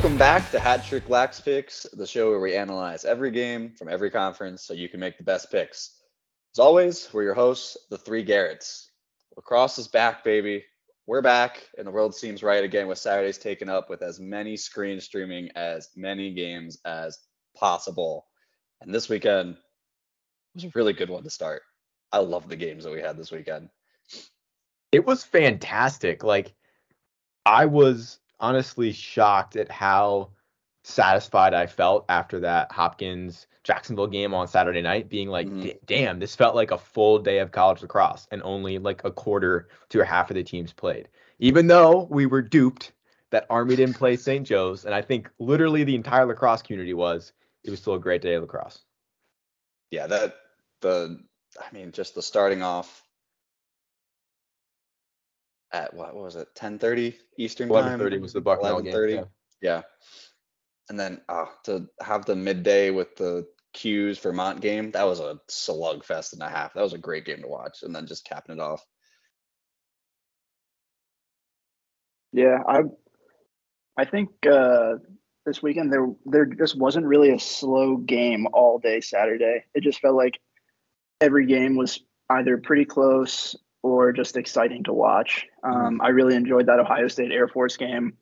Welcome back to Hat Trick Lax Picks, the show where we analyze every game from every conference so you can make the best picks. As always, we're your hosts, the three Garretts. Lacrosse is back, baby. We're back, and the world seems right again with Saturdays taken up with as many screen streaming as many games as possible. And this weekend was a really good one to start. I love the games that we had this weekend. It was fantastic. Like, I was honestly shocked at how satisfied I felt after that Hopkins Jacksonville game on Saturday night, being like, Mhm. damn, this felt like a full day of college lacrosse and only like a quarter to a half of the teams played. Even though we were duped that Army didn't play St. Joe's, and I think literally the entire lacrosse community was, it was still a great day of lacrosse. Yeah, that the I mean, just the starting off at what, what was it, 10:30 Eastern time? 11:30 was the Bucknell game. 11:30? yeah. Yeah. And then uh, to have the midday with the Cuse Vermont game, that was a slugfest and a half. That was a great game to watch. And then just capping it off. Yeah, I I think uh, this weekend there there just wasn't really a slow game all day Saturday. It just felt like every game was either pretty close or just exciting to watch. Um, I really enjoyed that Ohio State Air Force game.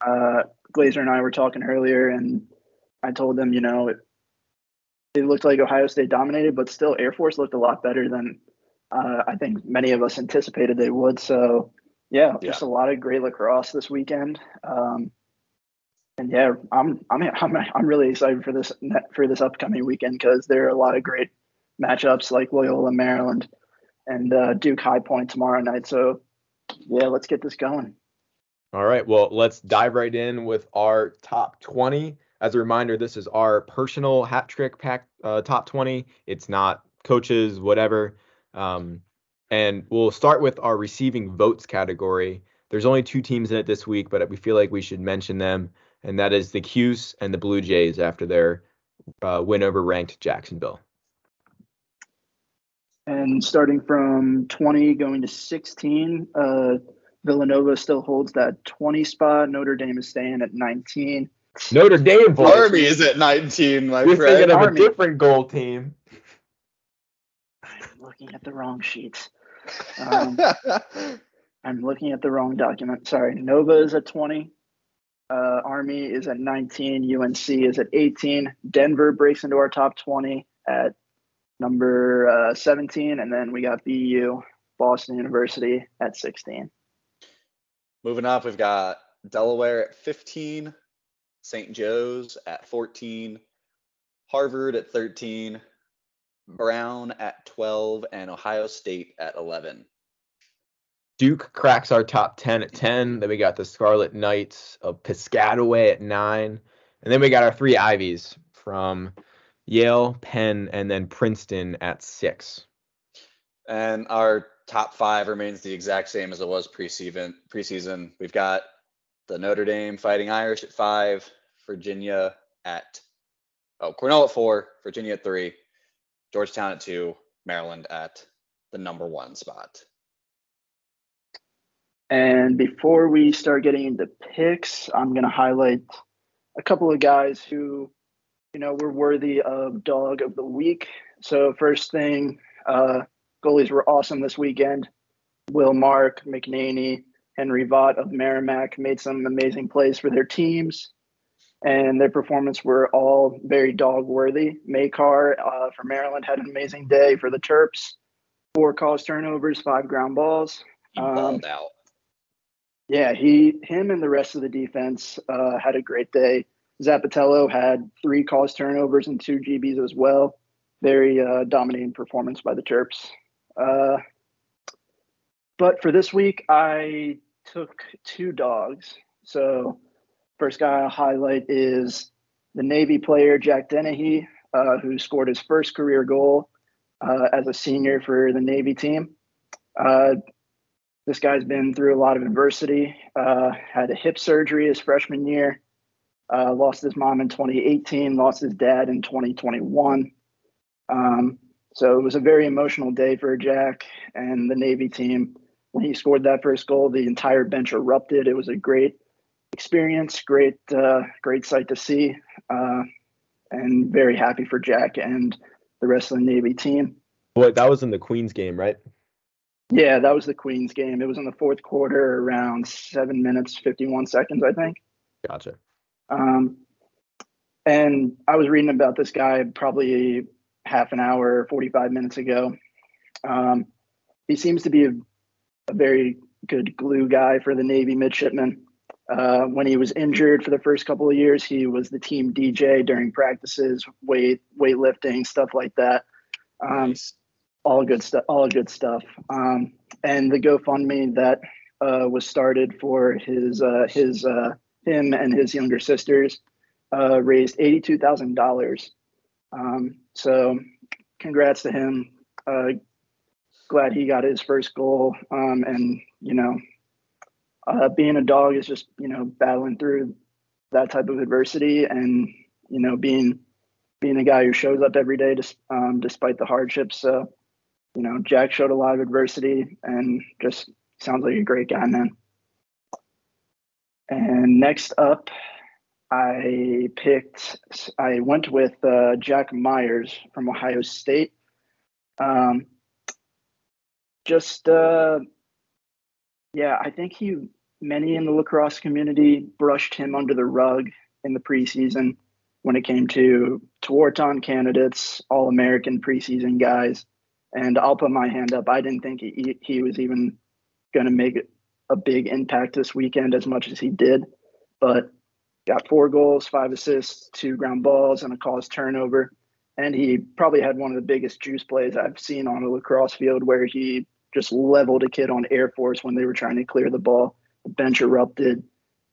Uh, Glazer and I were talking earlier, and I told them, you know, it, it looked like Ohio State dominated, but still Air Force looked a lot better than uh, I think many of us anticipated they would. So yeah, just a lot of great lacrosse this weekend. Um, and yeah, I'm I'm I'm I'm really excited for this for this upcoming weekend because there are a lot of great matchups like Loyola Maryland and uh, Duke High Point tomorrow night. So yeah, let's get this going. All right, well, let's dive right in with our top 20. As a reminder, this is our personal hat trick pack uh, top 20. It's not coaches, whatever. Um, and we'll start with our receiving votes category. There's only two teams in it this week, but we feel like we should mention them, and that is the Cuse and the Blue Jays after their uh, win over ranked Jacksonville. And starting from 20 going to 16, uh, Villanova still holds that 20 spot. Notre Dame is staying at 19. Notre Dame boys. Army is at 19, my You're friend. thinking of a different goal team. I'm looking at the wrong sheets. Um, I'm looking at the wrong document. Sorry. Nova is at 20. Uh, Army is at 19. UNC is at 18. Denver breaks into our top 20 at number uh, 17. And then we got BU, Boston University at 16. Moving up, we've got Delaware at 15, St. Joe's at 14, Harvard at 13, Brown at 12, and Ohio State at 11. Duke cracks our top 10 at 10. Then we got the Scarlet Knights of Piscataway at 9. And then we got our three Ivies from Yale, Penn, and then Princeton at 6. And our top five remains the exact same as it was preseason. Preseason, we've got the Notre Dame Fighting Irish at five, Virginia at oh Cornell at four, Virginia at three, Georgetown at two, Maryland at the number one spot. And before we start getting into picks, I'm going to highlight a couple of guys who, you know, we're worthy of dog of the week. So first thing, uh, goalies were awesome this weekend. Will Mark, McNaney, Henry Vaught of Merrimack made some amazing plays for their teams, and their performance were all very dog worthy. Makar uh, for Maryland had an amazing day for the Terps. Four calls turnovers, five ground balls. He Um, out. Yeah, he, him, and the rest of the defense uh, had a great day. Zappitello had three calls turnovers and two GBs as well. Very uh, dominating performance by the Terps. Uh, but for this week, I took two dogs. So, first guy I'll highlight is the Navy player Jack Dennehy, uh, who scored his first career goal uh, as a senior for the Navy team. Uh, this guy's been through a lot of adversity. Uh, had a hip surgery his freshman year. Uh, lost his mom in 2018. Lost his dad in 2021. Um, so it was a very emotional day for Jack and the Navy team. When he scored that first goal, the entire bench erupted. It was a great, experience, great, uh, great sight to see, uh, and very happy for Jack and the rest of the Navy team. Boy, that was in the Queens game, right? Yeah, that was the Queens game. It was in the fourth quarter, around seven minutes, 51 seconds, I think. Gotcha. Um, and I was reading about this guy probably half an hour, 45 minutes ago. Um, he seems to be a, a, very good glue guy for the Navy midshipman. Uh, when he was injured for the first couple of years, he was the team DJ during practices, weight weightlifting, stuff like that. Um, nice all good stuff. All good stuff. Um, and the GoFundMe that uh, was started for his uh, his uh, him and his younger sisters uh, raised eighty two thousand um, dollars. So, congrats to him. Uh, glad he got his first goal. Um, and you know, uh, being a dog is just you know battling through that type of adversity, and you know being being a guy who shows up every day, just, um, despite the hardships. So you know, Jack showed a lot of adversity and just sounds like a great guy, man. And next up, I picked, I went with uh, Jack Myers from Ohio State. Um, just, uh, yeah, I think he, many in the lacrosse community brushed him under the rug in the preseason when it came to Tewaaraton candidates, All American preseason guys. And I'll put my hand up. I didn't think he, he was even going to make a big impact this weekend as much as he did. But got four goals, five assists, two ground balls, and a caused turnover. And he probably had one of the biggest juice plays I've seen on a lacrosse field where he just leveled a kid on Air Force when they were trying to clear the ball. The bench erupted.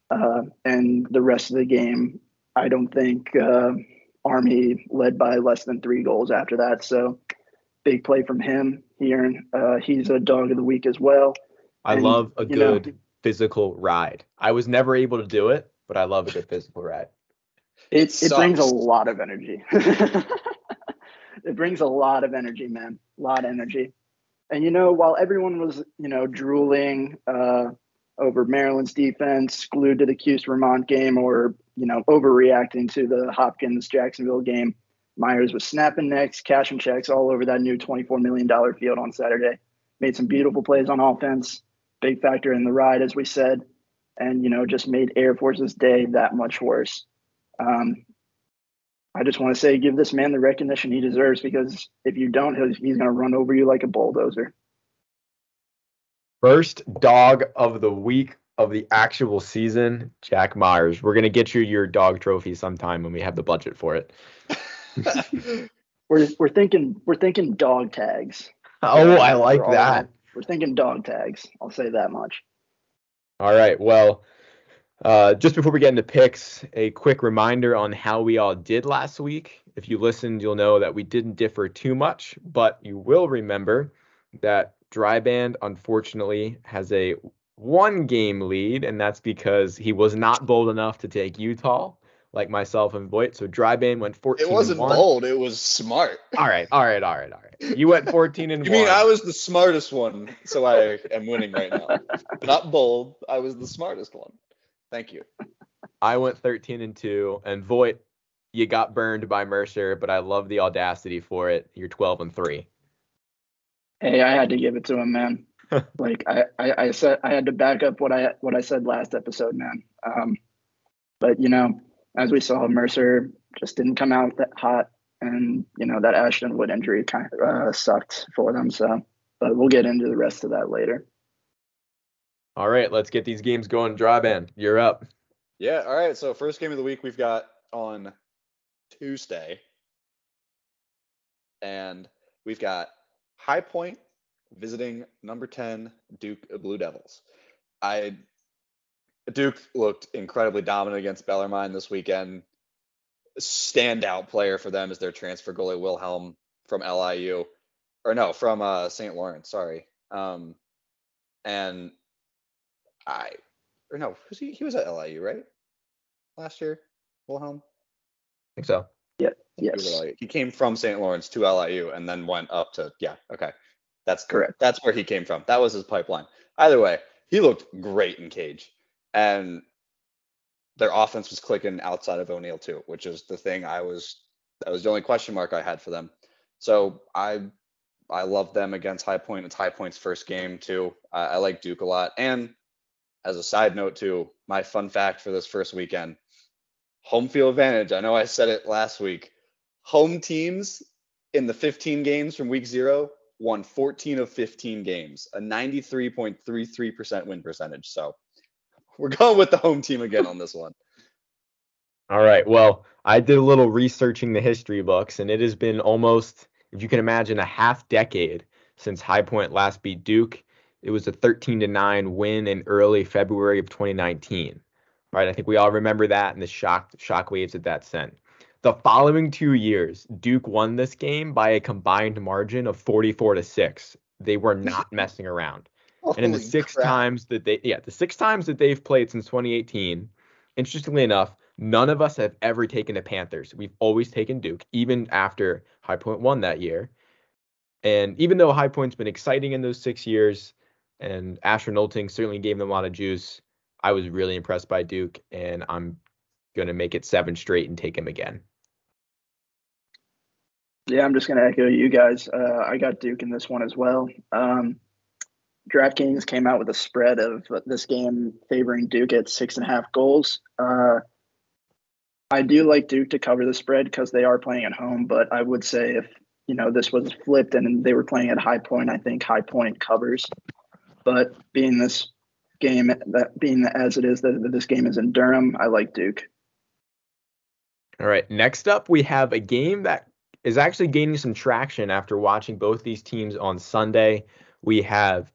Uh, and the rest of the game, I don't think uh, Army led by less than three goals after that. So big play from him here. Uh, he's a dog of the week as well. I and, love a good know, physical ride. I was never able to do it, but I love a good physical ride. It, it brings a lot of energy. it brings a lot of energy, man. A lot of energy. And you know, while everyone was, you know, drooling uh, over Maryland's defense, glued to the Cuse Vermont game, or you know, overreacting to the Hopkins Jacksonville game, Myers was snapping necks, cashing checks all over that new $24 million field on Saturday. Made some beautiful plays on offense, big factor in the ride, as we said, and, you know, just made Air Force's day that much worse. Um, I just want to say, give this man the recognition he deserves because if you don't, he's, he's going to run over you like a bulldozer. First dog of the week of the actual season, Jack Myers. We're going to get you your dog trophy sometime when we have the budget for it. we're we're thinking we're thinking dog tags. Oh, I like we're that. We're thinking dog tags. I'll say that much. All right. Well, uh, just before we get into picks, a quick reminder on how we all did last week. If you listened, you'll know that we didn't differ too much, but you will remember that Dryband unfortunately has a one game lead, and that's because he was not bold enough to take Utah like myself and Voight. So Dryband went 14. It wasn't bold. It was smart. All right, all right, all right, all right. You went 14 and you one. mean I was the smartest one, so I am winning right now. Not bold. I was the smartest one. Thank you. I went 13 and two, and Voight, you got burned by Mercer, but I love the audacity for it. You're 12 and three. Hey, I had to give it to him, man. like I, I, I said, I had to back up what I what I said last episode, man. Um, but you know, as we saw, Mercer just didn't come out that hot, and you know that Ashton Wood injury kind of uh, sucked for them. So, but we'll get into the rest of that later. All right, let's get these games going. Dryband, you're up. Yeah. All right. So first game of the week we've got on Tuesday, and we've got High Point visiting number 10 Duke Blue Devils. I Duke looked incredibly dominant against Bellarmine this weekend. Standout player for them is their transfer goalie Wilhelm from LIU, or no, from uh, St. Lawrence. Sorry. Um, and I, or no, was he? He was at LIU, right? Last year, Wilhelm. I think so. Yeah. Yes. He, he came from St. Lawrence to LIU and then went up to yeah. Okay, that's correct. That's where he came from. That was his pipeline. Either way, he looked great in cage. And their offense was clicking outside of O'Neill too, which is the thing I was that was the only question mark I had for them. So I I love them against High Point. It's High Point's first game too. I, I like Duke a lot. And as a side note too, my fun fact for this first weekend, home field advantage. I know I said it last week. Home teams in the 15 games from week zero won 14 of 15 games, a 93.33% win percentage. So we're going with the home team again on this one. All right. Well, I did a little researching the history books, and it has been almost, if you can imagine, a half decade since High Point last beat Duke. It was a 13 to 9 win in early February of 2019. Right. I think we all remember that and the shock shock waves that that sent. The following two years, Duke won this game by a combined margin of 44 to 6. They were not messing around. And in the six crap. times that they yeah, the six times that they've played since 2018, interestingly enough, none of us have ever taken the Panthers. We've always taken Duke, even after High Point won that year. And even though High Point's been exciting in those six years, and Asher Nolting certainly gave them a lot of juice, I was really impressed by Duke, and I'm gonna make it seven straight and take him again. Yeah, I'm just going to echo you guys. Uh, I got Duke in this one as well. Um, DraftKings came out with a spread of this game favoring Duke at six and a half goals. Uh, I do like Duke to cover the spread because they are playing at home, but I would say if you know this was flipped and they were playing at High Point, I think High Point covers. But being this game that being as it is that this game is in Durham, I like Duke. All right. Next up, we have a game that is actually gaining some traction after watching both these teams on Sunday. We have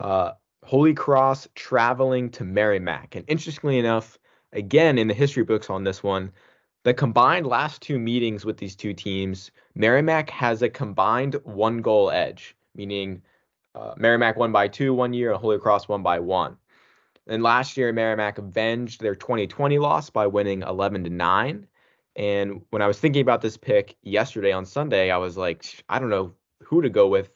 uh, Holy Cross traveling to Merrimack. And interestingly enough, again in the history books on this one, the combined last two meetings with these two teams, Merrimack has a combined one goal edge, meaning uh, Merrimack won by two one year and Holy Cross won by one. And last year, Merrimack avenged their 2020 loss by winning 11 to 9. And when I was thinking about this pick yesterday on Sunday, I was like, I don't know who to go with,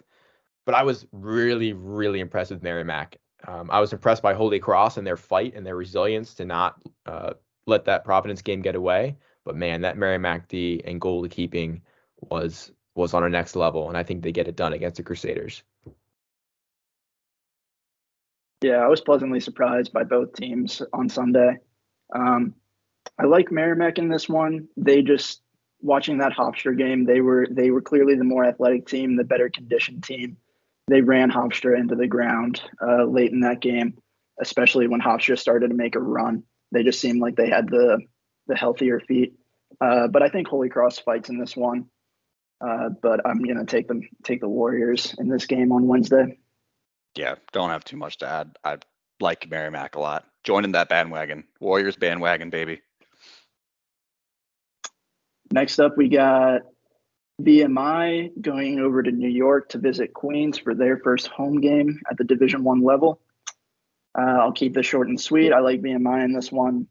but I was really, really impressed with Merrimack. Um, I was impressed by Holy Cross and their fight and their resilience to not uh, let that Providence game get away. But man, that Merrimack D and goalkeeping was was on a next level, and I think they get it done against the Crusaders. Yeah, I was pleasantly surprised by both teams on Sunday. Um, I like Merrimack in this one. They just watching that Hofstra game, they were they were clearly the more athletic team, the better conditioned team. They ran Hofstra into the ground uh, late in that game, especially when Hofstra started to make a run. They just seemed like they had the the healthier feet. Uh, but I think Holy Cross fights in this one. Uh, but I'm gonna take them take the Warriors in this game on Wednesday. Yeah, don't have too much to add. I like Merrimack a lot. Joining that bandwagon, Warriors bandwagon, baby. Next up, we got VMI going over to New York to visit Queens for their first home game at the Division One level. Uh, I'll keep this short and sweet. I like VMI in this one.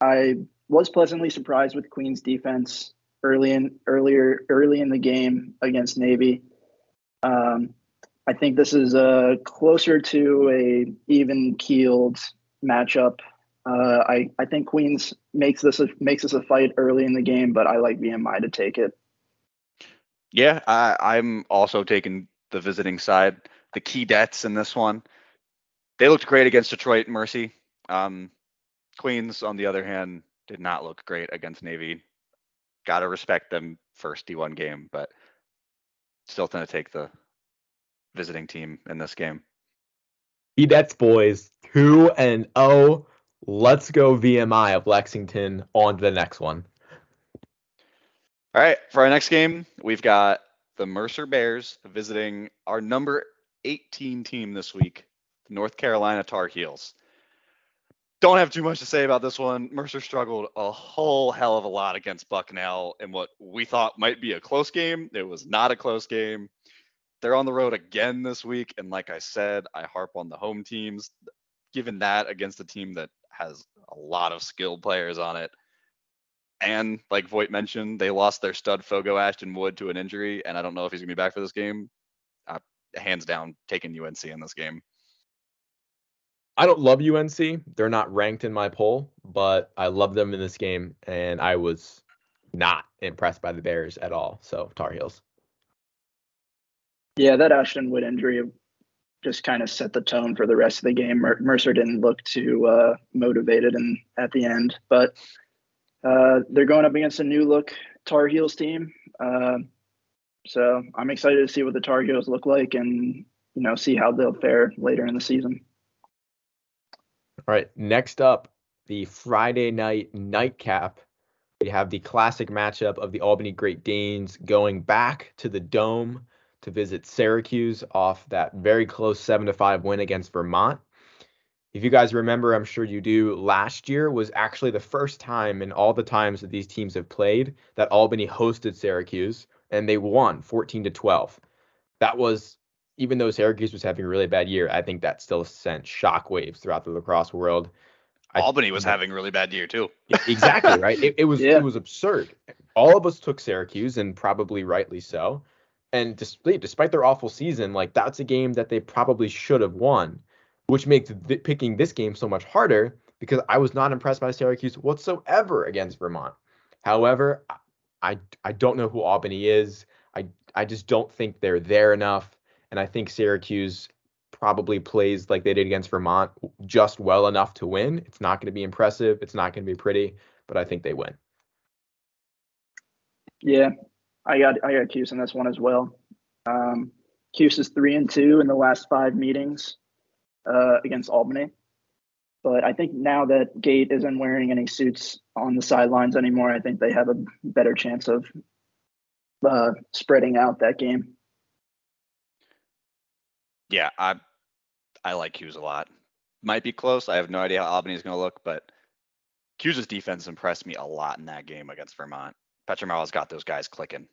I was pleasantly surprised with Queens' defense early in earlier early in the game against Navy. Um, I think this is a closer to a even keeled matchup uh, I I think Queens makes this a, makes this a fight early in the game, but I like VMI to take it. Yeah, I, I'm also taking the visiting side. The Keydets in this one, they looked great against Detroit Mercy. Um, Queens, on the other hand, did not look great against Navy. Got to respect them first D1 game, but still going to take the visiting team in this game. Keydets boys, 2 and 0 Let's go VMI of Lexington on to the next one. All right, for our next game, we've got the Mercer Bears visiting our number 18 team this week, the North Carolina Tar Heels. Don't have too much to say about this one. Mercer struggled a whole hell of a lot against Bucknell in what we thought might be a close game. It was not a close game. They're on the road again this week. And like I said, I harp on the home teams. Given that against a team that has a lot of skilled players on it. And like Voigt mentioned, they lost their stud Fogo Ashton Wood to an injury, and I don't know if he's gonna be back for this game. Uh, hands down, taking UNC in this game. I don't love UNC. They're not ranked in my poll, but I love them in this game, and I was not impressed by the Bears at all. So Tar Heels. Yeah, that Ashton Wood injury just kind of set the tone for the rest of the game. Mer- Mercer didn't look too uh, motivated and at the end, but uh, they're going up against a new look Tar Heels team. Uh, so I'm excited to see what the Tar Heels look like and you know see how they'll fare later in the season. All right, next up, the Friday night nightcap. We have the classic matchup of the Albany Great Danes going back to the Dome to visit Syracuse off that very close 7 to 5 win against Vermont. If you guys remember, I'm sure you do, last year was actually the first time in all the times that these teams have played that Albany hosted Syracuse and they won 14 to 12. That was even though Syracuse was having a really bad year, I think that still sent shockwaves throughout the lacrosse world. Albany was having a really bad year too. exactly right. It, it was Yeah. it was absurd. All of us took Syracuse, and probably rightly so. And despite despite their awful season, like that's a game that they probably should have won, which makes th- picking this game so much harder because I was not impressed by Syracuse whatsoever against Vermont. However, I I don't know who Albany is. I I just don't think they're there enough, and I think Syracuse probably plays like they did against Vermont just well enough to win. It's not going to be impressive. It's not going to be pretty, but I think they win. Yeah, I got I got Cuse in this one as well. Um, Cuse is three and two in the last five meetings uh, against Albany, but I think now that Gait isn't wearing any suits on the sidelines anymore, I think they have a better chance of uh, spreading out that game. Yeah, I I like Cuse a lot. Might be close. I have no idea how Albany's going to look, but Cuse' defense impressed me a lot in that game against Vermont. Petramala's got those guys clicking.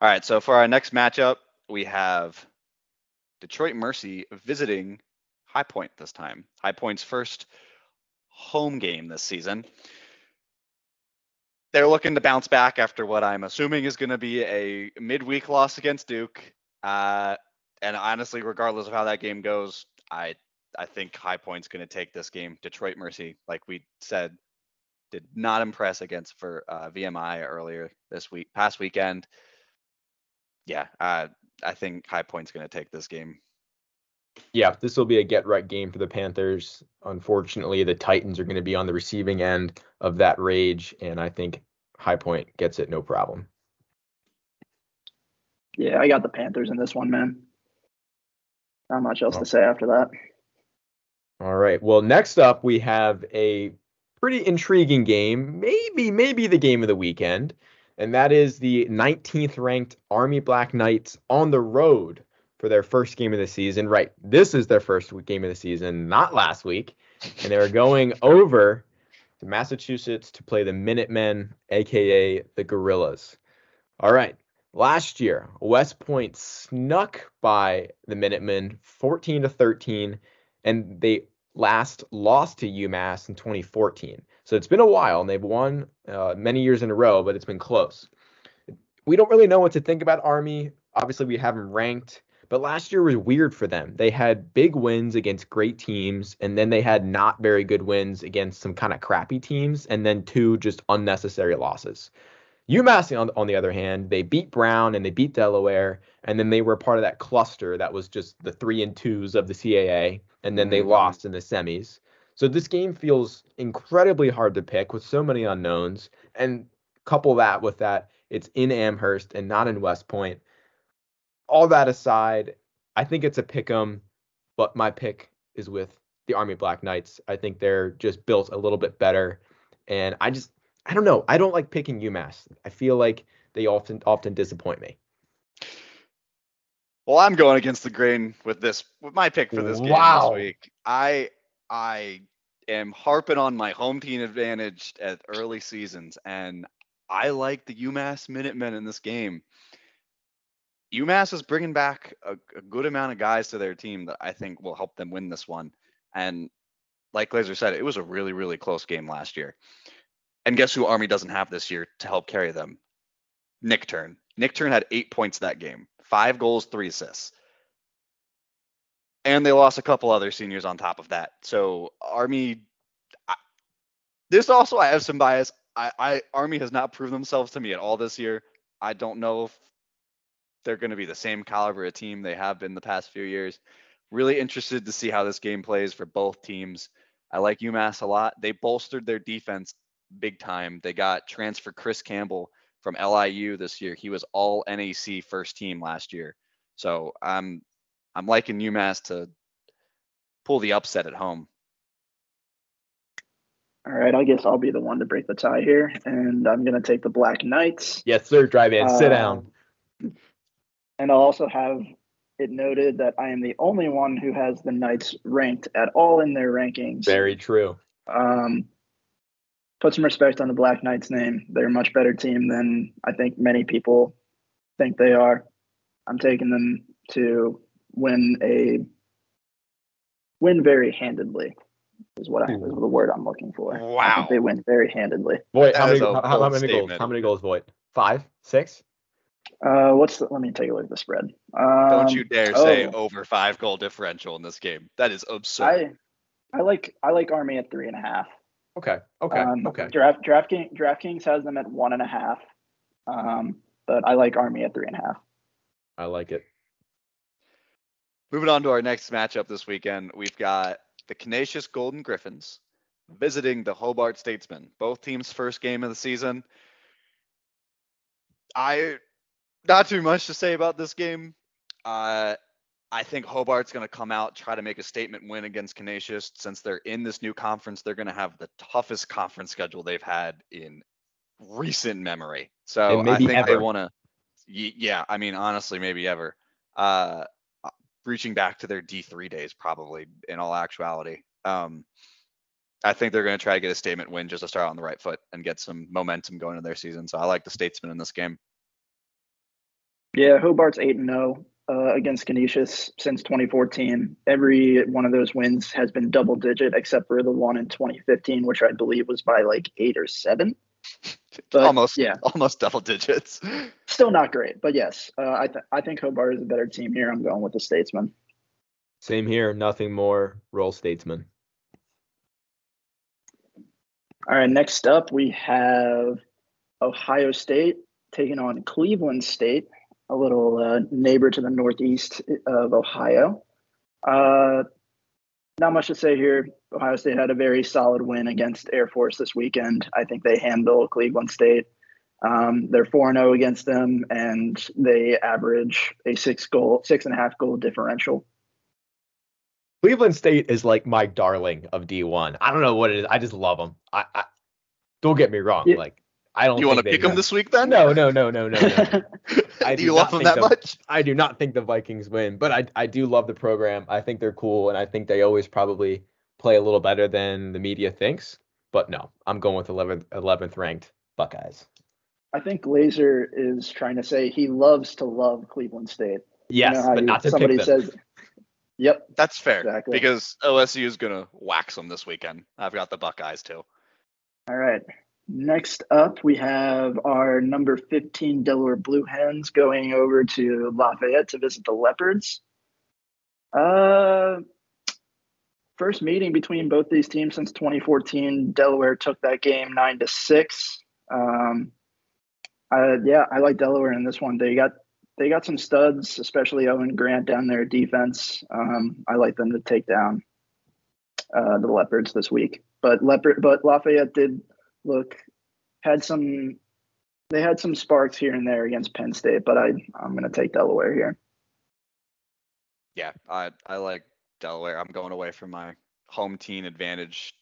All right, so for our next matchup, we have Detroit Mercy visiting High Point this time. High Point's first home game this season. They're looking to bounce back after what I'm assuming is going to be a midweek loss against Duke. Uh, and honestly, regardless of how that game goes, I I think High Point's going to take this game. Detroit Mercy, like we said, did not impress against for uh, VMI earlier this week, past weekend. Yeah, uh, I think High Point's going to take this game. Yeah, this will be a get right game for the Panthers. Unfortunately, the Titans are going to be on the receiving end of that rage, and I think High Point gets it no problem. Yeah, I got the Panthers in this one, man. Not much else Oh. to say after that. All right. Well, next up we have a pretty intriguing game, maybe maybe the game of the weekend, and that is the 19th ranked Army Black Knights on the road for their first game of the season. Right. This is their first game of the season, not last week. And they were going over to Massachusetts to play the Minutemen, aka the Gorillas. All right. Last year, West Point snuck by the Minutemen 14 to 13 and they last lost to UMass in 2014. So it's been a while, and they've won uh, many years in a row, but it's been close. We don't really know what to think about Army. Obviously, we have them ranked, but last year was weird for them. They had big wins against great teams, and then they had not very good wins against some kind of crappy teams, and then two just unnecessary losses. UMass, on, on the other hand, they beat Brown and they beat Delaware, and then they were part of that cluster that was just the three and twos of the CAA, and then they Mhm. lost in the semis. So this game feels incredibly hard to pick with so many unknowns, and couple that with that it's in Amherst and not in West Point. All that aside, I think it's a pick 'em, but my pick is with the Army Black Knights. I think they're just built a little bit better, and I just I don't know. I don't like picking UMass. I feel like they often often disappoint me. Well, I'm going against the grain with this with my pick for this game Wow. this week. I I am harping on my home team advantage at early seasons, and I like the UMass Minutemen in this game. UMass is bringing back a, a good amount of guys to their team that I think will help them win this one. And like Glazer said, it was a really really close game last year. And guess who Army doesn't have this year to help carry them? Nichtern. Nick Turn had eight points that game, five goals, three assists. And they lost a couple other seniors on top of that. So Army, I, this also I have some bias. I, I Army has not proven themselves to me at all this year. I don't know if they're going to be the same caliber of team they have been the past few years. Really interested to see how this game plays for both teams. I like UMass a lot. They bolstered their defense big time. They got transfer Chris Campbell from LIU this year. He was all NAC first team last year. So I'm I'm liking UMass to pull the upset at home. All right, I guess I'll be the one to break the tie here, and I'm gonna take the Black Knights. Yes, sir. Drive in. Sit down. And I'll also have it noted that I am the only one who has the Knights ranked at all in their rankings. Very true. Um, put some respect on the Black Knights name. They're a much better team than I think many people think they are. I'm taking them to win a win very handedly is what I, is the word I'm looking for. Wow. they win very handedly. Voight, how many, how, how many goals? statement. How many goals, Voight? Five? Six? Uh, what's the? Let me take a look at the spread. Um, Don't you dare say oh. over five goal differential in this game. That is absurd. I I like I like Army at three and a half. Okay. Okay. Um, okay. Draft DraftKings DraftKings has them at one and a half. Um, but I like Army at three and a half. I like it. Moving on to our next matchup this weekend, we've got the Canisius Golden Griffins visiting the Hobart Statesmen. Both teams' first game of the season. I not too much to say about this game. Uh, I think Hobart's going to come out try to make a statement win against Canisius since they're in this new conference. They're going to have the toughest conference schedule they've had in recent memory. So I think they want to. Yeah, I mean honestly, maybe ever. Uh, reaching back to their D3 days, probably in all actuality. Um, I think they're going to try to get a statement win just to start on the right foot and get some momentum going in their season. So I like the Statesman in this game. Yeah, Hobart's eight and zero uh, against Canisius since 2014. Every one of those wins has been double digit, except for the one in 2015, which I believe was by like eight or seven. But, almost, yeah. almost double digits. Still not great, but yes, uh, I th- I think Hobart is a better team here. I'm going with the Statesman. Same here. Nothing more. Roll statesman. All right, next up we have Ohio State taking on Cleveland State, a little uh, neighbor to the northeast of Ohio. Uh, not much to say here. Ohio State had a very solid win against Air Force this weekend. I think they handle Cleveland State. Um, they're 4 0 against them, and they average a six goal, six and a half goal differential. Cleveland State is like my darling of D1. I don't know what it is. I just love them. I, I don't get me wrong. Yeah. Like I don't. you want to pick them this week then? No, no, no, no, no, no. I do do you love them that the- much? I do not think the Vikings win, but I I do love the program. I think they're cool, and I think they always probably play a little better than the media thinks. But no, I'm going with 11th 11th ranked Buckeyes. I think Glazer is trying to say he loves to love Cleveland State. You Yes, know but you- not to somebody pick them. says, "Yep, That's fair Exactly. because OSU is gonna wax them this weekend. I've got the Buckeyes too. All right. Next up, we have our number 15 Delaware Blue Hens going over to Lafayette to visit the Leopards. Uh, first meeting between both these teams since 2014. Delaware took that game nine to six. Um, yeah, I like Delaware in this one. They got they got some studs, especially Owen Grant down there defense. Um, I like them to take down uh, the Leopards this week. But Leopard, but Lafayette did look had some they had some sparks here and there against Penn State, but I I'm gonna take Delaware here. Yeah, I I like Delaware. I'm going away from my home team advantage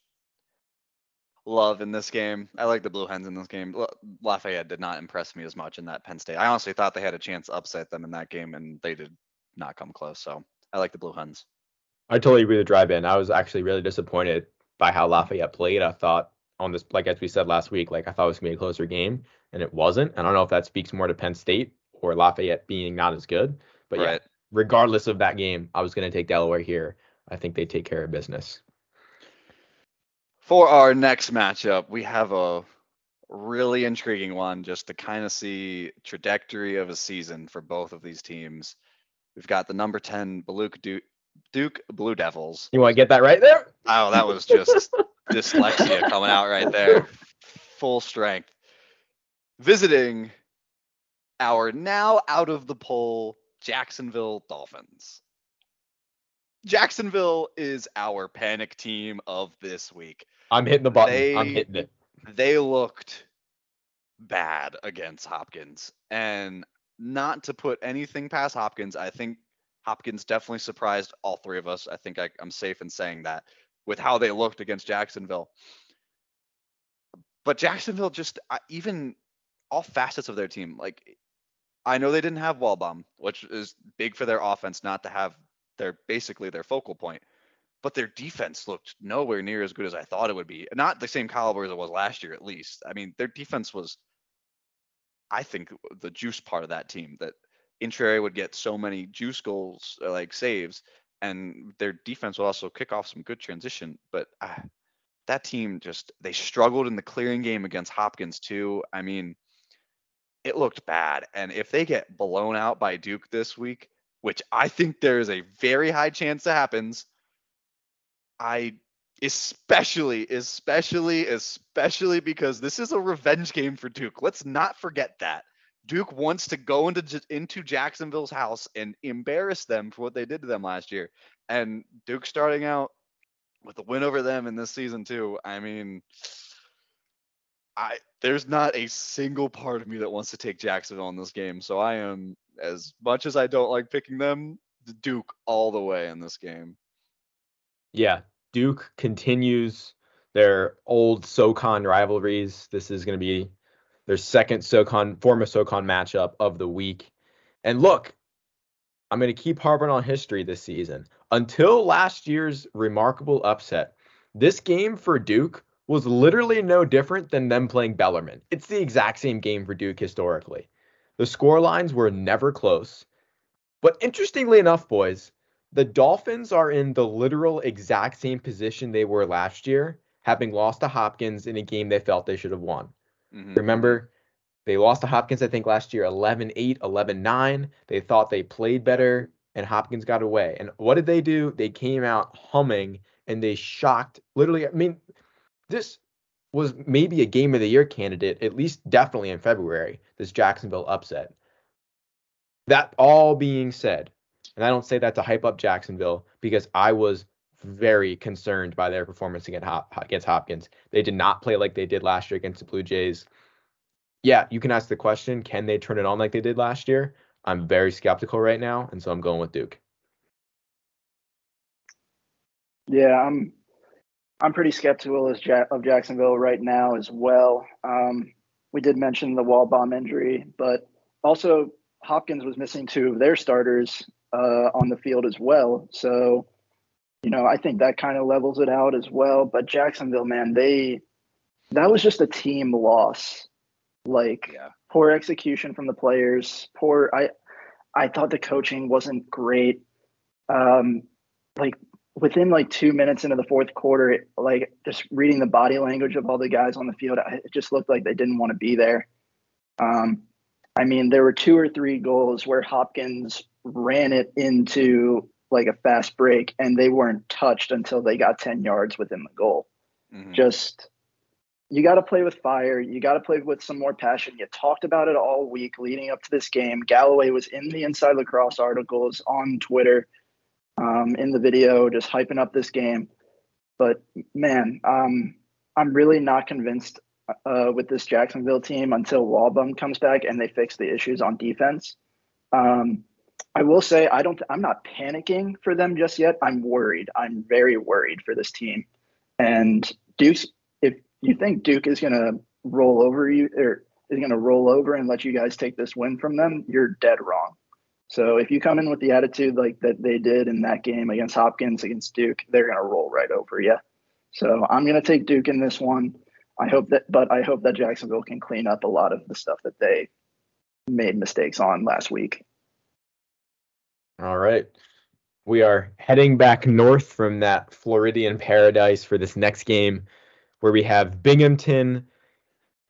love in this game. I like the Blue Hens in this game. Lafayette did not impress me as much in that Penn State. I honestly thought they had a chance to upset them in that game, and they did not come close. So I like the Blue Hens. I totally agree with drive in. I was actually really disappointed by how Lafayette played. I thought on this, like as we said last week, like I thought it was gonna be a closer game, and it wasn't. I don't know if that speaks more to Penn State or Lafayette being not as good. But yeah, right. Regardless of that game, I was gonna take Delaware here. I think they take care of business. For our next matchup, we have a really intriguing one just to kind of see trajectory of a season for both of these teams. We've got the number 10 Beluga, du- Duke Blue Devils. You want to get that right there? Oh, that was just dyslexia coming out right there. Full strength. Visiting our now out of the poll Jacksonville Dolphins. Jacksonville is our panic team of this week. I'm hitting the button. I'm hitting it. They looked bad against Hopkins. And not to put anything past Hopkins, I think Hopkins definitely surprised all three of us. I think I, I'm safe in saying that with how they looked against Jacksonville. But Jacksonville just uh, even all facets of their team, like I know they didn't have Wallbaum, which is big for their offense not to have their basically their focal point. But their defense looked nowhere near as good as I thought it would be. Not the same caliber as it was last year, at least. I mean, their defense was, I think, the juice part of that team. That Intrier would get so many juice goals, uh, like saves, and their defense will also kick off some good transition. But uh, that team just they struggled in the clearing game against Hopkins too. I mean, it looked bad. And if they get blown out by Duke this week, which I think there is a very high chance that happens, I especially, especially, especially because this is a revenge game for Duke. Let's not forget that. Duke wants to go into into Jacksonville's house and embarrass them for what they did to them last year. And Duke starting out with a win over them in this season too. I mean, I there's not a single part of me that wants to take Jacksonville in this game. So I am as much as I don't like picking them, the Duke all the way in this game. Yeah, Duke continues their old SoCon rivalries. This is going to be their second SoCon former SoCon matchup of the week. And look, I'm going to keep harping on history this season. Until last year's remarkable upset, this game for Duke was literally no different than them playing Bellarmine. It's the exact same game for Duke historically. The score lines were never close. But interestingly enough, boys, the Dolphins are in the literal exact same position they were last year, having lost to Hopkins in a game they felt they should have won. Mhm. Remember, they lost to Hopkins, I think, last year 11 8, 11 9. They thought they played better, and Hopkins got away. And what did they do? They came out humming and they shocked, literally. I mean, this was maybe a game of the year candidate, at least definitely in February, this Jacksonville upset. That all being said, and I don't say that to hype up Jacksonville because I was very concerned by their performance against, Hopkins. They did not play like they did last year against the Blue Jays. Yeah, you can ask the question can they turn it on like they did last year? I'm very skeptical right now, and so I'm going with Duke. Yeah, I'm I'm pretty skeptical of Jacksonville right now as well. Um, we did mention the Wallbaum injury, but also Hopkins was missing two of their starters uh, on the field as well. So, you know, I think that kind of levels it out as well. But Jacksonville, man, they that was just a team loss. Like Yeah. poor execution from the players. Poor. I I thought the coaching wasn't great. Um, like within like two minutes into the fourth quarter, it, like just reading the body language of all the guys on the field, it just looked like they didn't want to be there. Um, I mean, there were two or three goals where Hopkins ran it into like a fast break, and they weren't touched until they got ten yards within the goal Mhm. just you got to play with fire. You got to play with some more passion. You talked about it all week leading up to this game. Galloway was in the Inside Lacrosse articles on Twitter, um, in the video, just hyping up this game. But man, um, I'm really not convinced uh, with this Jacksonville team until Wallbaum comes back and they fix the issues on defense. Um, I will say I don't. I'm not panicking for them just yet. I'm worried. I'm very worried for this team. And Duke's, if you think Duke is going to roll over you or is going to roll over and let you guys take this win from them, you're dead wrong. So if you come in with the attitude like that they did in that game against Hopkins against Duke, they're going to roll right over you. So I'm going to take Duke in this one. I hope that, but I hope that Jacksonville can clean up a lot of the stuff that they made mistakes on last week. All right. We are heading back north from that Floridian paradise for this next game where we have Binghamton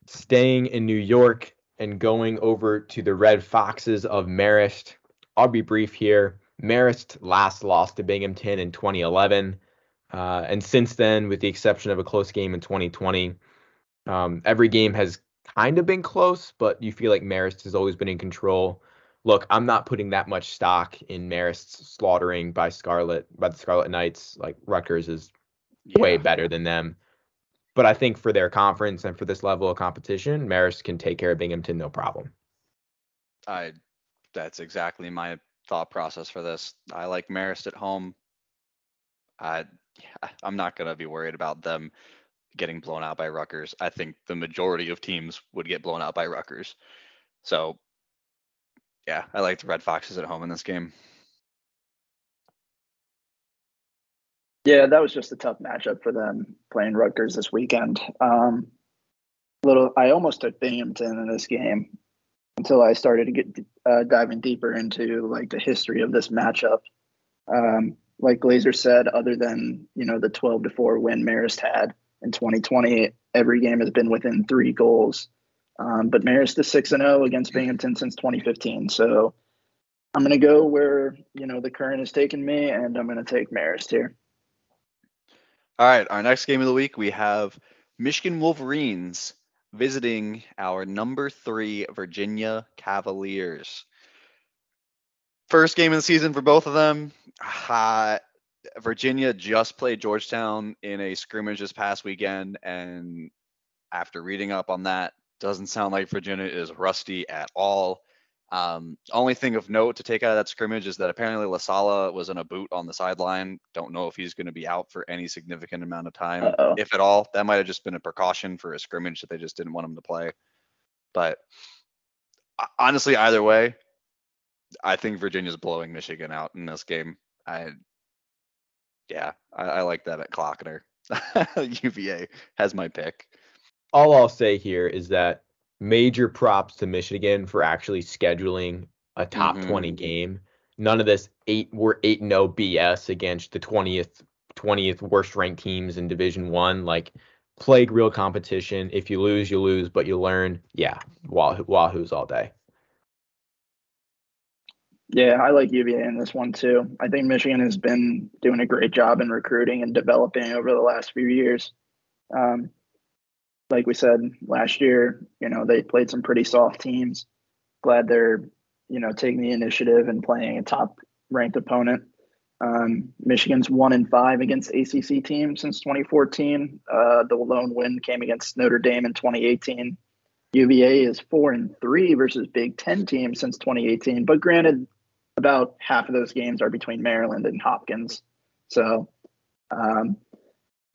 staying in New York and going over to the Red Foxes of Marist. I'll be brief here. Marist last lost to Binghamton in 2011. Uh, and since then, with the exception of a close game in 2020, um, every game has kind of been close, but you feel like Marist has always been in control. Look, I'm not putting that much stock in Marist's slaughtering by Scarlet by the Scarlet Knights. Like Rutgers is way better than them. But I think for their conference and for this level of competition, Marist can take care of Binghamton no problem. I that's exactly my thought process for this. I like Marist at home. I I'm not gonna be worried about them getting blown out by Rutgers. I think the majority of teams would get blown out by Rutgers. So yeah, I like the Red Foxes at home in this game. Yeah, that was just a tough matchup for them playing Rutgers this weekend. Um, little, I almost took Binghamton in this game until I started to get uh, diving deeper into like the history of this matchup. Um, like Glazer said, other than you know the 12 to four win Marist had in 2020, every game has been within three goals. Um, but Marist is six and zero oh against Binghamton since 2015. So I'm going to go where you know the current has taken me, and I'm going to take Marist here. All right, our next game of the week we have Michigan Wolverines visiting our number three Virginia Cavaliers. First game of the season for both of them. Uh, Virginia just played Georgetown in a scrimmage this past weekend, and after reading up on that, doesn't sound like Virginia is rusty at all. Um, only thing of note to take out of that scrimmage is that apparently LaSala was in a boot on the sideline. Don't know if he's going to be out for any significant amount of time, Uh-oh. if at all. That might have just been a precaution for a scrimmage that they just didn't want him to play. But honestly, either way, I think Virginia's blowing Michigan out in this game. I, yeah, I, I like that at Klöckner. UVA has my pick. All I'll say here is that major props to Michigan for actually scheduling a top mm-hmm. 20 game. None of this eight we're eight no BS against the 20th 20th worst ranked teams in Division One. Like play real competition. If you lose, you lose, but you learn. Yeah, Wahoo, Wahoo's all day. Yeah, I like UVA in this one too. I think Michigan has been doing a great job in recruiting and developing over the last few years. Um, like we said last year, you know, they played some pretty soft teams. Glad they're, you know, taking the initiative and playing a top ranked opponent. Um, Michigan's one in five against ACC teams since 2014. Uh, the lone win came against Notre Dame in 2018. UVA is four and three versus Big Ten teams since 2018. But granted, about half of those games are between Maryland and Hopkins. So um,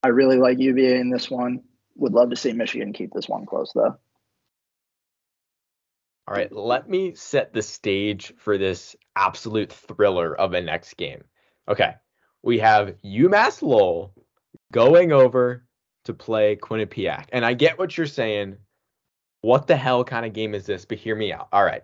I really like UVA in this one would love to see Michigan keep this one close, though. All right, let me set the stage for this absolute thriller of a next game. Okay, we have UMass Lowell going over to play Quinnipiac. And I get what you're saying. What the hell kind of game is this? But hear me out. All right.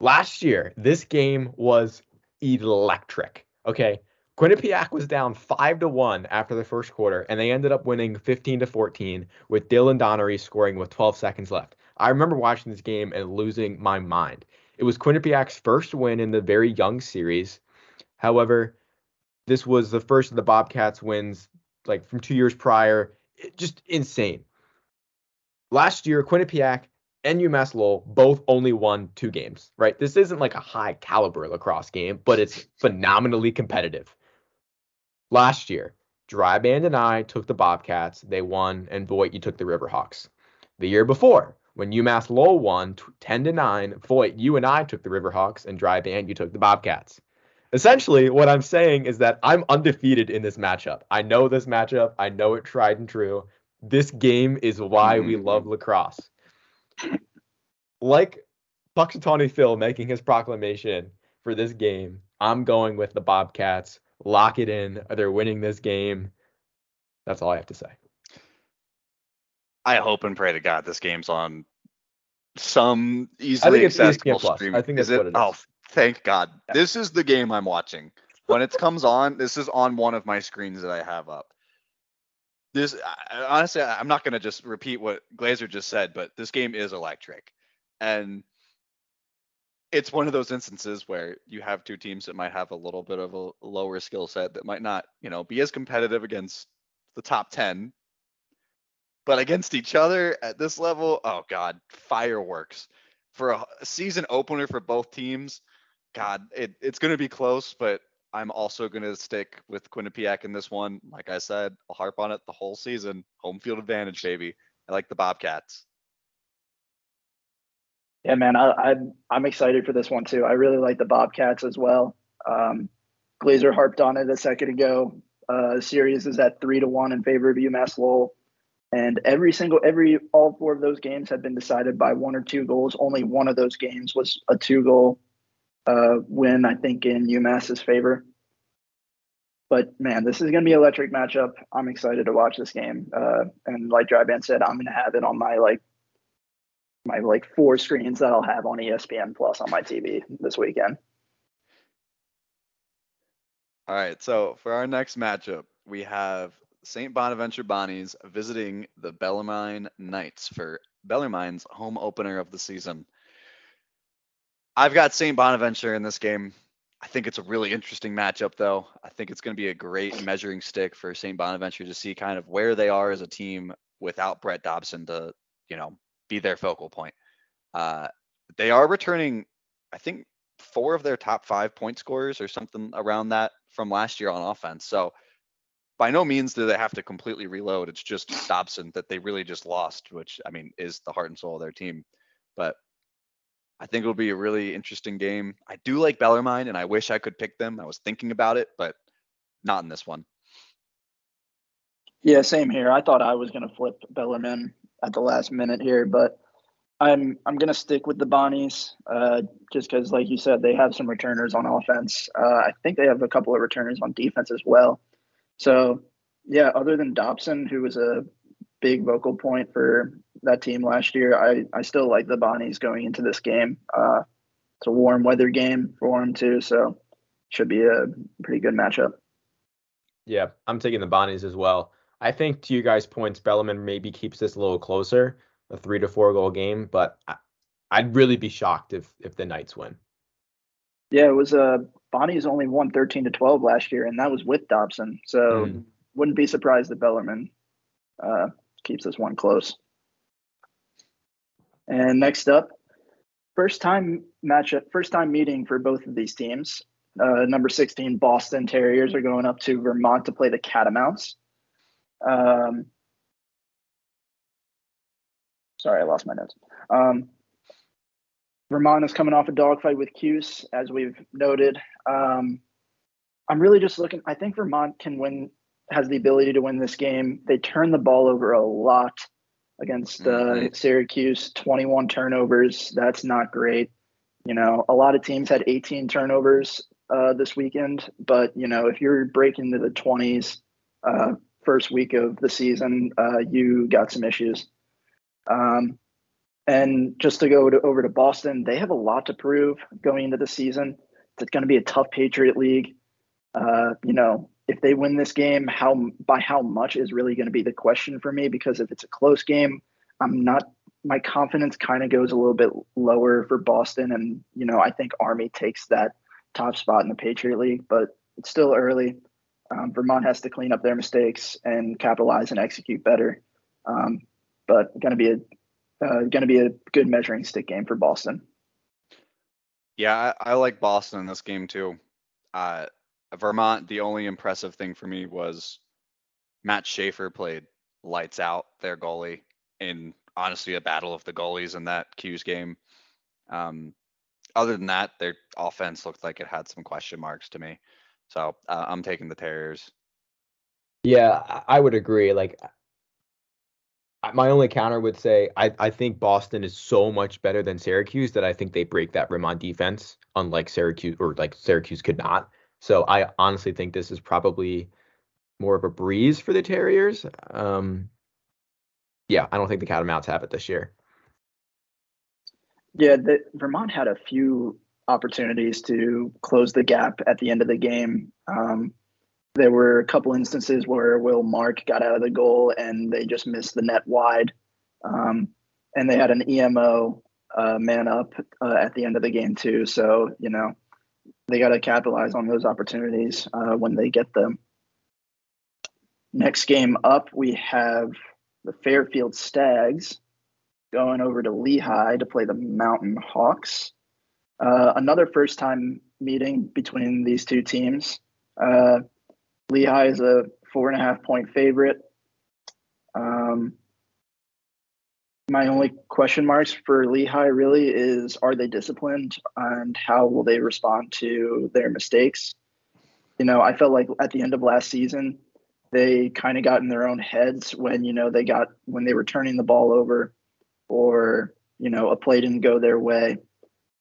Last year, this game was electric. Okay. Quinnipiac was down five to one after the first quarter, and they ended up winning 15 to 14 with Dylan Donnery scoring with 12 seconds left. I remember watching this game and losing my mind. It was Quinnipiac's first win in the very young series. However, this was the first of the Bobcats wins like from two years prior. It, just insane. Last year, Quinnipiac and UMass Lowell both only won two games, right? This isn't like a high caliber lacrosse game, but it's phenomenally competitive. Last year, Dryband and I took the Bobcats. They won, and Voigt, you took the Riverhawks. The year before, when UMass Lowell won 10 to 9, Voigt, you and I took the Riverhawks, and Dryband, you took the Bobcats. Essentially, what I'm saying is that I'm undefeated in this matchup. I know this matchup. I know it tried and true. This game is why we mm-hmm. love lacrosse. Like Punxsutawney Phil making his proclamation for this game, I'm going with the Bobcats lock it in. They're winning this game. That's all I have to say. I hope and pray to God this game's on some easily accessible stream. I think that's is it, it is. Oh, thank God. Yeah. This is the game I'm watching. When it comes on, this is on one of my screens that I have up. This honestly, I'm not going to just repeat what Glazer just said, but this game is electric. And it's one of those instances where you have two teams that might have a little bit of a lower skill set that might not, you know, be as competitive against the top 10. But against each other at this level, oh god, fireworks. For a, season opener for both teams, god, it, it's going to be close, but I'm also going to stick with Quinnipiac in this one. Like I said, I'll harp on it the whole season. Home field advantage, baby. I like the Bobcats. Yeah, man, I, I I'm excited for this one too. I really like the Bobcats as well. Um, Glazer harped on it a second ago. Uh, series is at three to one in favor of UMass Lowell, and every single every all four of those games have been decided by one or two goals. Only one of those games was a two goal uh, win, I think, in UMass's favor. But man, this is going to be an electric matchup. I'm excited to watch this game. Uh, and like Dryban said, I'm going to have it on my like my like four screens that I'll have on ESPN Plus on my TV this weekend. All right, so for our next matchup, we have St. Bonaventure Bonnies visiting the Bellarmine Knights for Bellarmine's home opener of the season. I've got St. Bonaventure in this game. I think it's a really interesting matchup, though. I think it's going to be a great measuring stick for St. Bonaventure to see kind of where they are as a team without Brett Dobson to, you know, be their focal point. Uh, they are returning, I think, four of their top five point scorers or something around that from last year on offense. So by no means do they have to completely reload. It's just Dobson that they really just lost, which I mean is the heart and soul of their team. But I think it'll be a really interesting game. I do like Bellarmine, and I wish I could pick them. I was thinking about it, but not in this one. Yeah, same here. I thought I was going to flip Bellarmine at the last minute here, but I'm I'm gonna stick with the Bonnies, uh, just because, like you said, they have some returners on offense. Uh, I think they have a couple of returners on defense as well. So, yeah, other than Dobson, who was a big vocal point for that team last year, I I still like the Bonnies going into this game. Uh, it's a warm weather game for them too, so should be a pretty good matchup. Yeah, I'm taking the Bonnies as well. I think to you guys' points, Bellarmine maybe keeps this a little closer, a three to four goal game, but I, would really be shocked if if the Knights win. Yeah, it was uh Bonnie's only won 13 to 12 last year, and that was with Dobson. So mm. wouldn't be surprised if Bellarmine uh, keeps this one close. And next up, first time matchup, first time meeting for both of these teams. Uh, number 16 Boston Terriers are going up to Vermont to play the Catamounts. Um, sorry, I lost my notes. Um, Vermont is coming off a dogfight with Cuse, as we've noted. Um, I'm really just looking. I think Vermont can win, has the ability to win this game. They turn the ball over a lot against uh, mm-hmm. Syracuse, 21 turnovers. That's not great. You know, a lot of teams had 18 turnovers uh, this weekend, but you know, if you're breaking into the 20s, uh, first week of the season, uh, you got some issues. Um, and just to go to, over to Boston, they have a lot to prove going into the season. It's going to be a tough Patriot League. Uh, you know, if they win this game, how by how much is really going to be the question for me. Because if it's a close game, I'm not. My confidence kind of goes a little bit lower for Boston, and you know, I think Army takes that top spot in the Patriot League, but it's still early. Um, Vermont has to clean up their mistakes and capitalize and execute better. Um, but going to be a uh, going to be a good measuring stick game for Boston. Yeah, I, I like Boston in this game too. Uh, Vermont, the only impressive thing for me was Matt Schaefer played lights out their goalie in honestly a battle of the goalies in that Cuse game. Um, other than that, their offense looked like it had some question marks to me. So uh, I'm taking the Terriers. Yeah, I would agree. Like my only counter would say I, I think Boston is so much better than Syracuse that I think they break that rim on defense, unlike Syracuse or like Syracuse could not. So I honestly think this is probably more of a breeze for the Terriers. Um, yeah, I don't think the Catamounts have it this year. Yeah, the, Vermont had a few opportunities to close the gap at the end of the game. Um, there were a couple instances where Will Mark got out of the goal and they just missed the net wide. Um, and they had an EMO uh, man up uh, at the end of the game too. So you know they got to capitalize on those opportunities uh, when they get them. Next game up, we have the Fairfield Stags going over to Lehigh to play the Mountain Hawks. Uh, another first time meeting between these two teams. Uh, Lehigh is a four and a half point favorite. Um, my only question marks for Lehigh really is are they disciplined and how will they respond to their mistakes? You know, I felt like at the end of last season, they kind of got in their own heads when, you know, they got when they were turning the ball over or, you know, a play didn't go their way.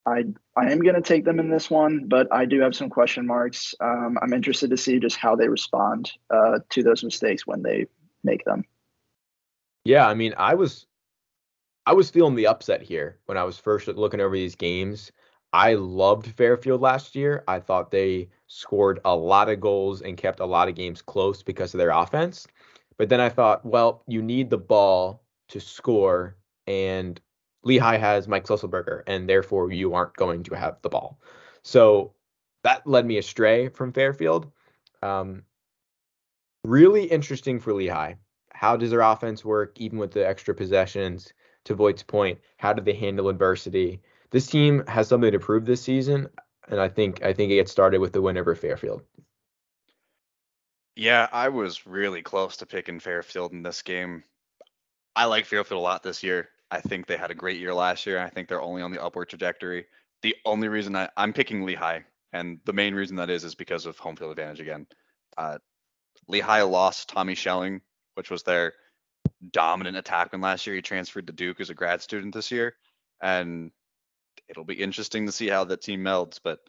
I I am going to take them in this one, but I do have some question marks. Um, I'm interested to see just how they respond uh, to those mistakes when they make them. Yeah, I mean, I was I was feeling the upset here when I was first looking over these games. I loved Fairfield last year. I thought they scored a lot of goals and kept a lot of games close because of their offense. But then I thought, well, you need the ball to score, and Lehigh has Mike Sisselberger, and therefore you aren't going to have the ball. So that led me astray from Fairfield. Um, really interesting for Lehigh. How does their offense work, even with the extra possessions? To Voigt's point, how do they handle adversity? This team has something to prove this season, and I think I think it gets started with the win over Fairfield. Yeah, I was really close to picking Fairfield in this game. I like Fairfield a lot this year. I think they had a great year last year. I think they're only on the upward trajectory. The only reason I, I'm picking Lehigh, and the main reason that is, is because of home field advantage again. Uh, Lehigh lost Tommy Schelling, which was their dominant attackman last year. He transferred to Duke as a grad student this year, and it'll be interesting to see how the team melds. But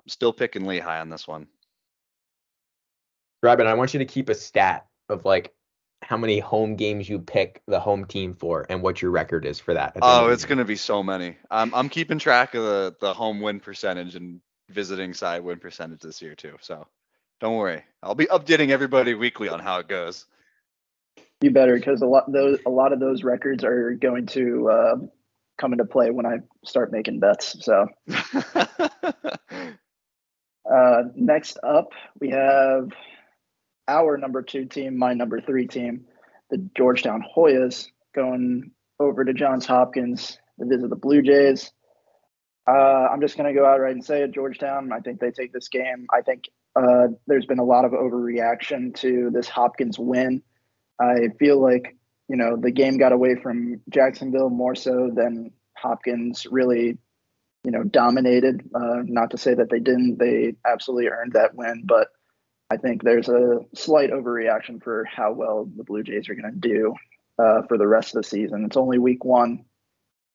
I'm still picking Lehigh on this one. Robin, I want you to keep a stat of like how many home games you pick the home team for and what your record is for that. Oh, it's going to be so many. I'm I'm keeping track of the the home win percentage and visiting side win percentage this year too. So don't worry, I'll be updating everybody weekly on how it goes. You better, because a lot those a lot of those records are going to uh, come into play when I start making bets. So. uh, next up, we have our number two team, my number three team, the Georgetown Hoyas, going over to Johns Hopkins to visit the Blue Jays. Uh, I'm just going to go out right and say it, Georgetown. I think they take this game. I think uh, there's been a lot of overreaction to this Hopkins win. I feel like you know the game got away from Jacksonville more so than Hopkins really, you know, dominated. Uh, not to say that they didn't; they absolutely earned that win, but I think there's a slight overreaction for how well the Blue Jays are going to do uh, for the rest of the season. It's only week one.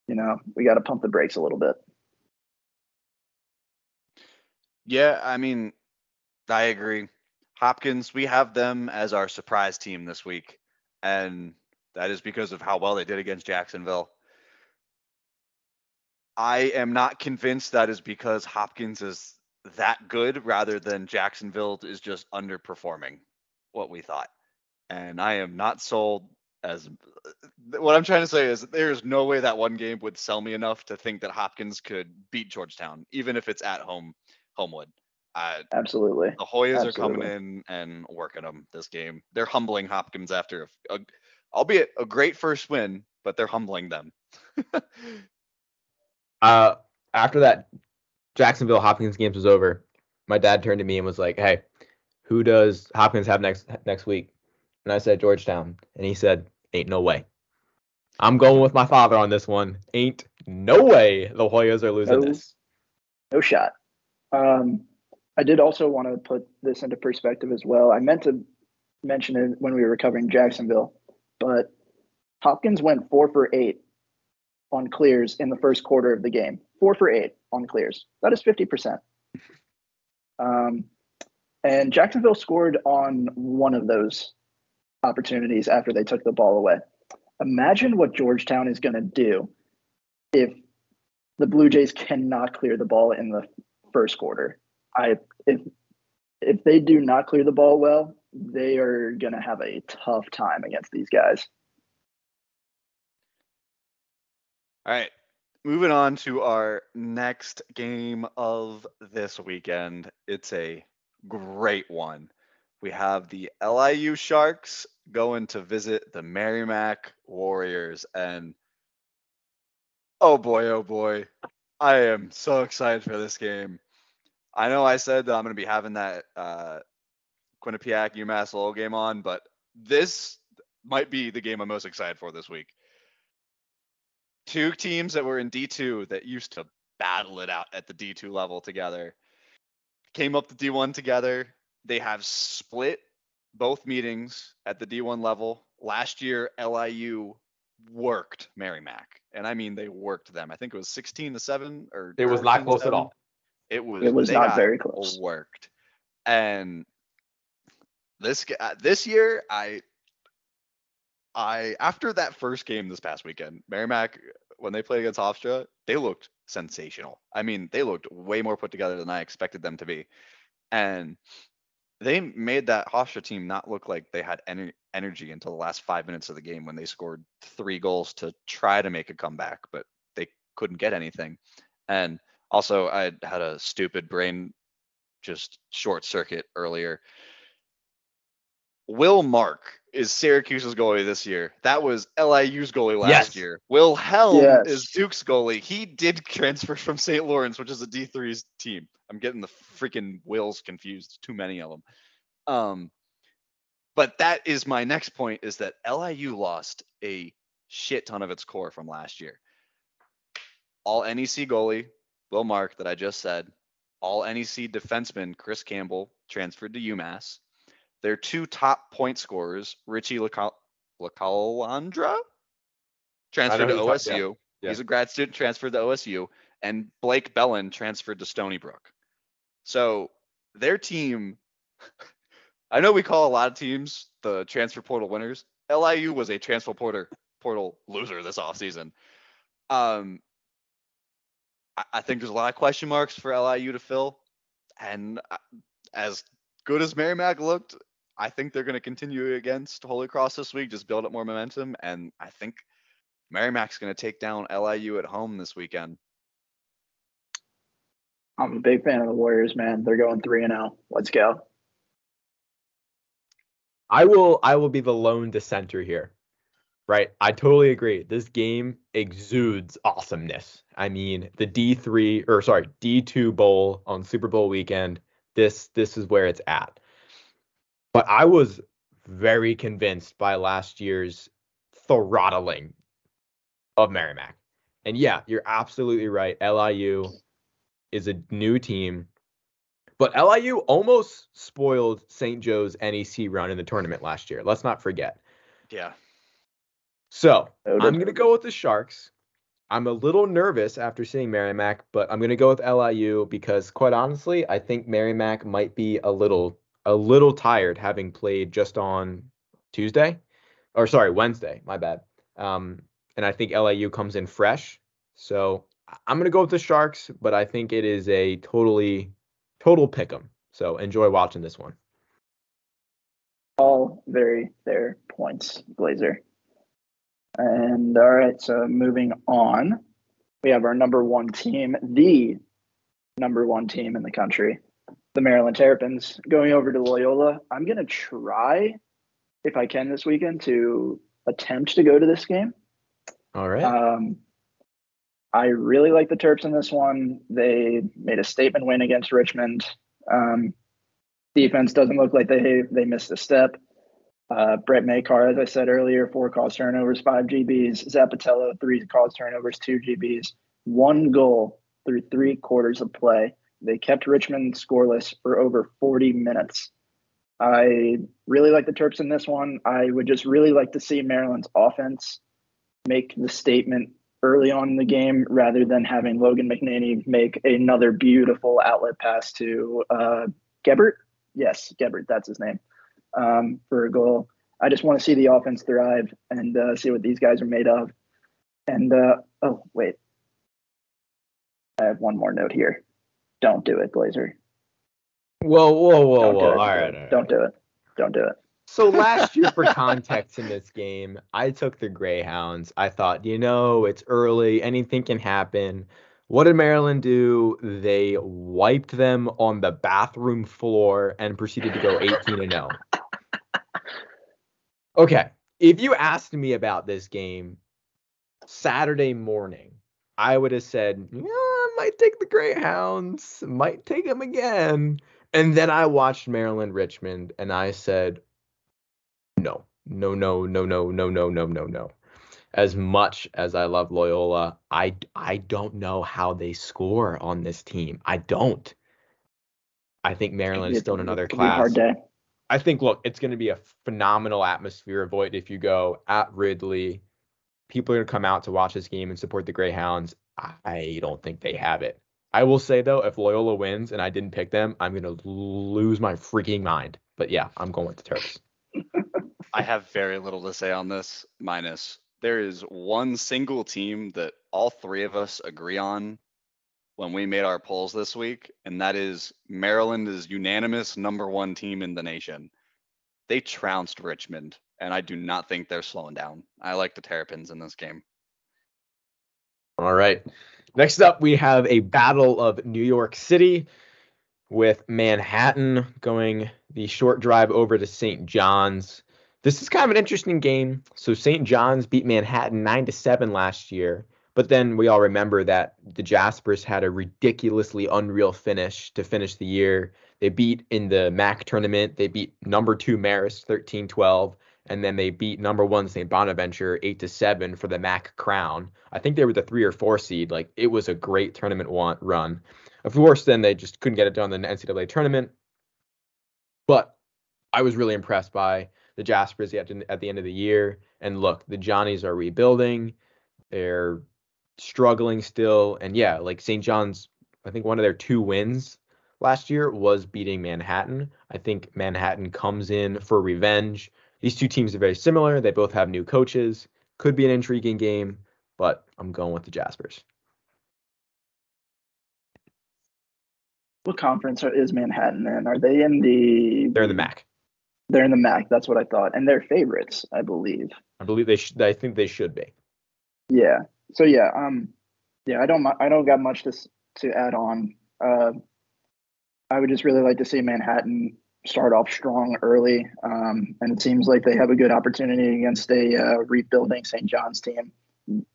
You know, we got to pump the brakes a little bit. Yeah, I mean, I agree. Hopkins, we have them as our surprise team this week, and that is because of how well they did against Jacksonville. I am not convinced that is because Hopkins is that good rather than Jacksonville is just underperforming what we thought. And I am not sold as what I'm trying to say is there's no way that one game would sell me enough to think that Hopkins could beat Georgetown, even if it's at home, Homewood. Uh, Absolutely. The Hoyas Absolutely. are coming in and working them this game. They're humbling Hopkins after, a, a, albeit a great first win, but they're humbling them. uh, after that Jacksonville Hopkins games was over, my dad turned to me and was like, "Hey, who does Hopkins have next next week?" And I said Georgetown, and he said, "Ain't no way." I'm going with my father on this one. Ain't no way the Hoyas are losing no, this. No shot. Um, I did also want to put this into perspective as well. I meant to mention it when we were covering Jacksonville, but Hopkins went four for eight on clears in the first quarter of the game. Four for eight on clears. That is 50%. Um, and Jacksonville scored on one of those opportunities after they took the ball away. Imagine what Georgetown is going to do if the Blue Jays cannot clear the ball in the first quarter. I if if they do not clear the ball well, they are going to have a tough time against these guys. All right. Moving on to our next game of this weekend. It's a great one. We have the LIU Sharks going to visit the Merrimack Warriors. And oh boy, oh boy, I am so excited for this game. I know I said that I'm going to be having that uh, Quinnipiac UMass Lowell game on, but this might be the game I'm most excited for this week. Two teams that were in D2 that used to battle it out at the D2 level together came up to D1 together. They have split both meetings at the D1 level. Last year, LIU worked Merrimack, and I mean they worked them. I think it was 16 to seven, or It was not close at all. It was. It was not very close. Worked, and this g- uh, this year, I I after that first game this past weekend, Merrimack when they played against Hofstra, they looked sensational. I mean, they looked way more put together than I expected them to be, and they made that Hofstra team not look like they had any energy until the last five minutes of the game when they scored three goals to try to make a comeback, but they couldn't get anything. And also, I had a stupid brain just short circuit earlier. Will Mark is Syracuse's goalie this year. That was LIU's goalie last Yes. year. Will Helm Yes. is Duke's goalie. He did transfer from St. Lawrence, which is a D3's team. I'm getting the freaking Wills confused. Too many of them. Um, but that is my next point is that LIU lost a shit ton of its core from last year. All NEC goalie, Will Mark, that I just said. All NEC defenseman, Chris Campbell, transferred to UMass. Their two top point scorers, Richie Lacal- LaCalandra, transferred to talking- yeah, OSU. yeah. He's a grad student, transferred to OSU, and Blake Bellin transferred to Stony Brook. So their team, I know we call a lot of teams the transfer portal winners. LIU was a transfer portal portal loser this offseason. Um, I, I think there's a lot of question marks for LIU to fill, and uh, as good as Merrimack looked, I think they're going to continue against Holy Cross this week, just build up more momentum, and I think Merrimack's going to take down LIU at home this weekend. I'm a big fan of the Warriors, man. They're going three and zero. Let's go. I will I will be the lone dissenter here. Right? I totally agree. This game exudes awesomeness. I mean, the D3 or sorry, D2 bowl on Super Bowl weekend, this this is where it's at. But I was very convinced by last year's throttling of Merrimack. And yeah, you're absolutely right. LIU is a new team. But LIU almost spoiled St. Joe's NEC run in the tournament last year. Let's not forget. Yeah. So I'm going to go with the Sharks. I'm a little nervous after seeing Merrimack, but I'm going to go with LIU because, quite honestly, I think Merrimack might be a little a little tired having played just on Tuesday, or sorry, Wednesday. My bad. Um, and I think LIU comes in fresh. So I'm going to go with the Sharks, but I think it is a totally total pick 'em. So enjoy watching this one. All very fair points, Glazer. And all right, so moving on, we have our number one team, the number one team in the country, the Maryland Terrapins, going over to Loyola. I'm going to try, if I can this weekend, to attempt to go to this game. All right. Um, I really like the Terps in this one. They made a statement win against Richmond. Um, defense doesn't look like they they missed a step. Uh, Brett Makar, as I said earlier, four calls turnovers, five GBs. Zappitello, three calls turnovers, two GBs, one goal through three quarters of play. They kept Richmond scoreless for over 40 minutes. I really like the Terps in this one. I would just really like to see Maryland's offense make the statement early on in the game rather than having Logan McNaney make another beautiful outlet pass to uh, Gebert. Yes, Gebert, that's his name, um, for a goal. I just want to see the offense thrive and uh, see what these guys are made of. And uh, oh, wait. I have one more note here. Don't do it, Glazer. Whoa, whoa, whoa, Don't whoa. do All it. right, all right. Don't do it. Don't do it. So last year, for context in this game, I took the Greyhounds. I thought, you know, it's early, anything can happen. What did Maryland do? They wiped them on the bathroom floor and proceeded to go 18 and 0. Okay, if you asked me about this game Saturday morning, I would have said, yeah, I might take the Greyhounds, might take them again. And then I watched Maryland Richmond and I said, no, no, no, no, no, no, no, no, no, no. As much as I love Loyola, I I don't know how they score on this team. I don't. I think Maryland is still in another class. I think look, it's going to be a phenomenal atmosphere. Avoid if you go at Ridley. People are going to come out to watch this game and support the Greyhounds. I don't think they have it. I will say though, if Loyola wins and I didn't pick them, I'm to lose my freaking mind. But yeah, I'm going with the Terps. I have very little to say on this, minus there is one single team that all three of us agree on when we made our polls this week, and that is Maryland is unanimous number one team in the nation. They trounced Richmond, and I do not think they're slowing down. I like the Terrapins in this game. All right. Next up, we have a battle of New York City with Manhattan going the short drive over to St. John's. This is kind of an interesting game. So St. John's beat Manhattan 9 to 7 last year, but then we all remember that the Jaspers had a ridiculously unreal finish to finish the year. They beat in the MAC tournament, they beat number 2 Marist 13-12 and then they beat number 1 St. Bonaventure 8 to 7 for the MAC crown. I think they were the 3 or 4 seed. Like it was a great tournament one, run. Of course, then they just couldn't get it done in the NCAA tournament. But I was really impressed by the Jaspers at the end of the year. And look, the Johnnies are rebuilding. They're struggling still. And yeah, like St. John's, I think one of their two wins last year was beating Manhattan. I think Manhattan comes in for revenge. These two teams are very similar. They both have new coaches. Could be an intriguing game, but I'm going with the Jaspers. What conference is Manhattan in? Are they in the? They're in the MAC. They're in the MAC. That's what I thought, and they're favorites, I believe. I believe they should. I think they should be. Yeah. So yeah. Um. Yeah. I don't. I don't got much to to add on. Uh. I would just really like to see Manhattan start off strong early, um, and it seems like they have a good opportunity against a uh, rebuilding St. John's team.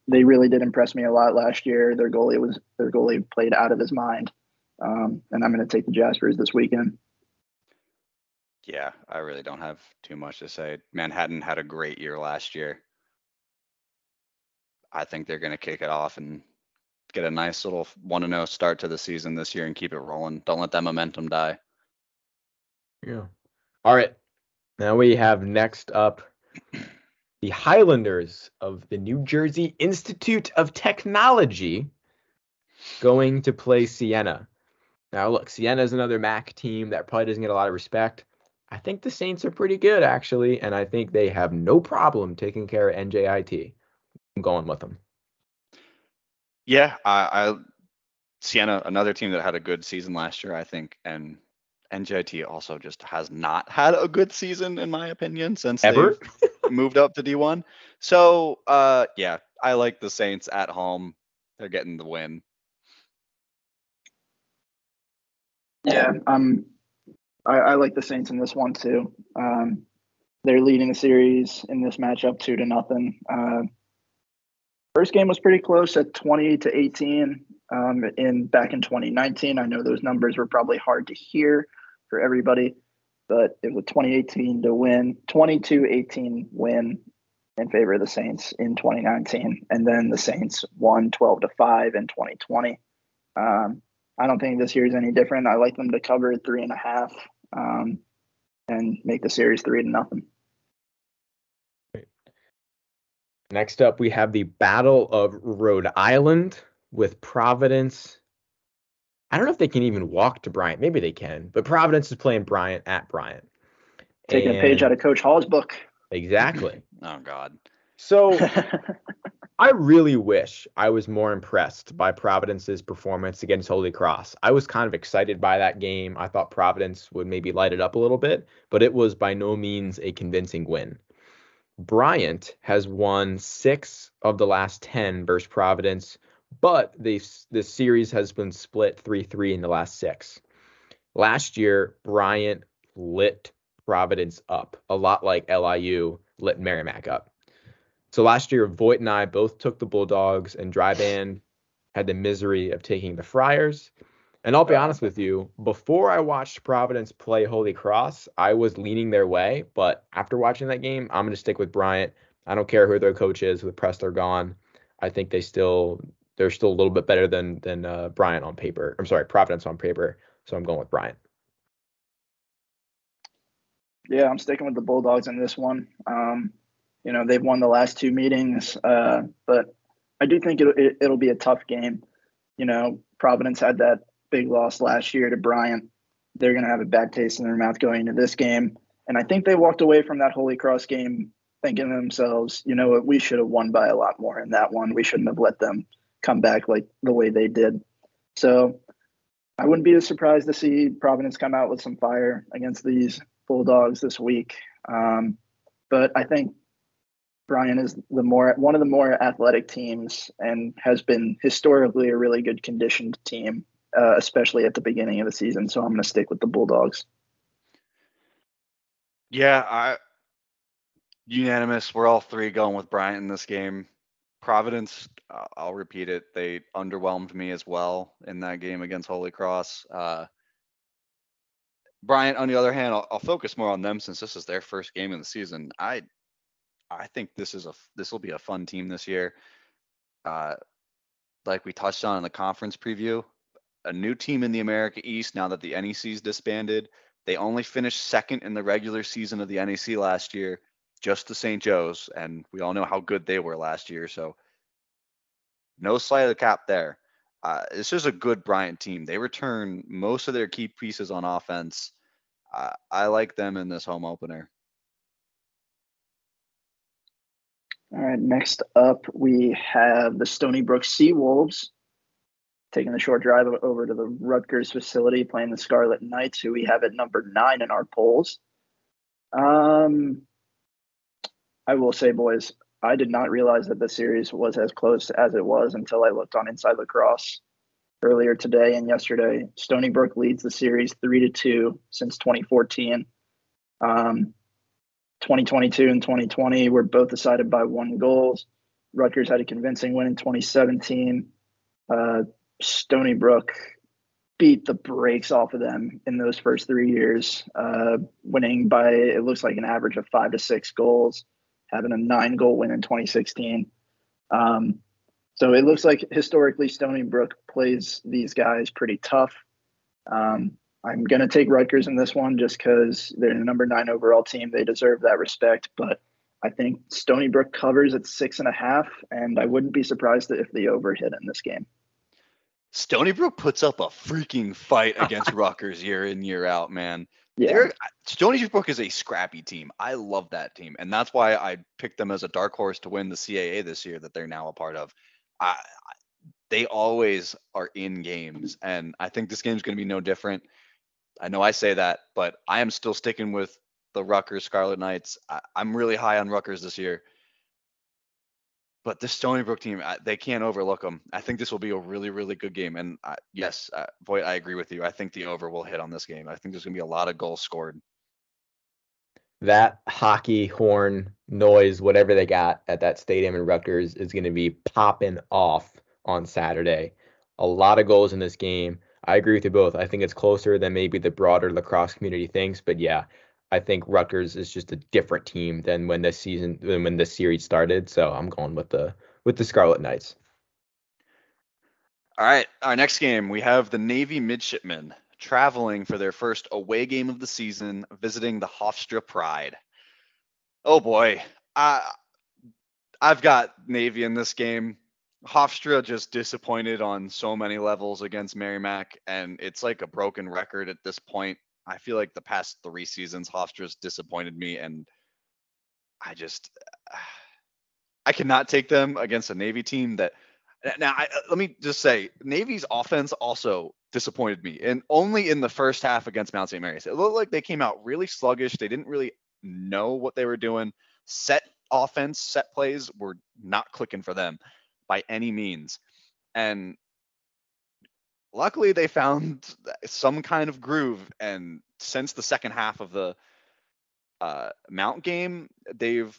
They really did impress me a lot last year. Their goalie was their goalie played out of his mind, um, and I'm going to take the Jaspers this weekend. Yeah, I really don't have too much to say. Manhattan had a great year last year. I think they're going to kick it off and get a nice little 1 0 start to the season this year and keep it rolling. Don't let that momentum die. Yeah. All right. Now we have next up the Highlanders of the New Jersey Institute of Technology going to play Siena. Now, look, Siena is another MAC team that probably doesn't get a lot of respect. I think the Saints are pretty good, actually, and I think they have no problem taking care of NJIT. I'm going with them. Yeah, I, I Siena, another team that had a good season last year, I think, and NJIT also just has not had a good season, in my opinion, since ever moved up to D1. So, uh, yeah, I like the Saints at home. They're getting the win. Yeah, um, I, I like the Saints in this one too. Um, they're leading the series in this matchup two to nothing. Uh, first game was pretty close at 20 to 18 um, in back in 2019. I know those numbers were probably hard to hear for everybody, but it was a 2018 to win, 22-18 win in favor of the Saints in 2019, and then the Saints won 12 to five in 2020. Um, I don't think this year is any different. I like them to cover three and a half um, and make the series three to nothing. Next up, we have the Battle of Rhode Island with Providence. I don't know if they can even walk to Bryant. Maybe they can, but Providence is playing Bryant at Bryant. Taking and a page out of Coach Hall's book. Exactly. oh God. So I really wish I was more impressed by Providence's performance against Holy Cross. I was kind of excited by that game. I thought Providence would maybe light it up a little bit, but it was by no means a convincing win. Bryant has won six of the last 10 versus Providence, but this series has been split 3 3 in the last six. Last year, Bryant lit Providence up, a lot like LIU lit Merrimack up. So last year, Voigt and I both took the Bulldogs, and Dryband had the misery of taking the Friars. And I'll be honest with you, before I watched Providence play Holy Cross, I was leaning their way. But after watching that game, I'm going to stick with Bryant. I don't care who their coach is. With Pressler gone, I think they still they're still a little bit better than than uh, Bryant on paper. I'm sorry, Providence on paper. So I'm going with Bryant. Yeah, I'm sticking with the Bulldogs in this one. Um, you know, they've won the last two meetings, uh, but I do think it'll, it, it'll be a tough game. You know, Providence had that big loss last year to Bryant. They're going to have a bad taste in their mouth going into this game. And I think they walked away from that Holy Cross game thinking to themselves, you know what, we should have won by a lot more in that one. We shouldn't have let them come back like the way they did. So I wouldn't be surprised to see Providence come out with some fire against these Bulldogs this week. Um, but I think Bryant is the more one of the more athletic teams and has been historically a really good conditioned team, uh, especially at the beginning of the season. So I'm going to stick with the Bulldogs. Yeah, I unanimous. We're all three going with Bryant in this game. Providence, uh, I'll repeat it. They underwhelmed me as well in that game against Holy Cross. Uh, Bryant, on the other hand, I'll, I'll, focus more on them since this is their first game in the season. I I think this is a this will be a fun team this year. Uh, like we touched on in the conference preview, a new team in the America East now that the NEC's disbanded. They only finished second in the regular season of the NEC last year, just to St. Joe's, and we all know how good they were last year. So no slight of the cap there. Uh, this is a good Bryant team. They return most of their key pieces on offense. Uh, I like them in this home opener. All right, next up we have the Stony Brook Seawolves taking the short drive over to the Rutgers facility, playing the Scarlet Knights, who we have at number nine in our polls. Um, I will say, boys, I did not realize that the series was as close as it was until I looked on Inside Lacrosse earlier today and yesterday. Stony Brook leads the series three to two since 2014. Um, 2022 and 2020 were both decided by one goals. Rutgers had a convincing win in 2017. Uh, Stony Brook beat the brakes off of them in those first three years, uh, winning by it looks like an average of five to six goals, having a nine goal win in 2016. Um, so it looks like historically Stony Brook plays these guys pretty tough. Um, I'm going to take Rutgers in this one just because they're the number nine overall team. They deserve that respect. But I think Stony Brook covers at six and a half, and I wouldn't be surprised if the over hit in this game. Stony Brook puts up a freaking fight against Rutgers year in, year out, man. Yeah. They're, Stony Brook is a scrappy team. I love that team. And that's why I picked them as a dark horse to win the CAA this year that they're now a part of. I, they always are in games. And I think this game's going to be no different. I know I say that, but I am still sticking with the Rutgers Scarlet Knights. I, am really high on Rutgers this year. But this Stony Brook team, they can't overlook them. I think this will be a really, really good game. And uh, yes, uh, Voigt, I agree with you. I think the over will hit on this game. I think there's going to be a lot of goals scored. That hockey horn noise, whatever they got at that stadium in Rutgers, is going to be popping off on Saturday. A lot of goals in this game. I agree with you both. I think it's closer than maybe the broader lacrosse community thinks, but yeah, I think Rutgers is just a different team than when this season than when this series started. So I'm going with the with the Scarlet Knights. All right, our next game we have the Navy Midshipmen traveling for their first away game of the season, visiting the Hofstra Pride. Oh boy, I I've got Navy in this game. Hofstra just disappointed on so many levels against Merrimack, and it's like a broken record at this point. I feel like the past three seasons, Hofstra's disappointed me, and I just I cannot take them against a Navy team that. Now, I, let me just say, Navy's offense also disappointed me, and only in the first half against Mount St. Mary's. It looked like they came out really sluggish. They didn't really know what they were doing. Set offense, set plays were not clicking for them by any means. And luckily they found some kind of groove and since the second half of the uh, mount game they've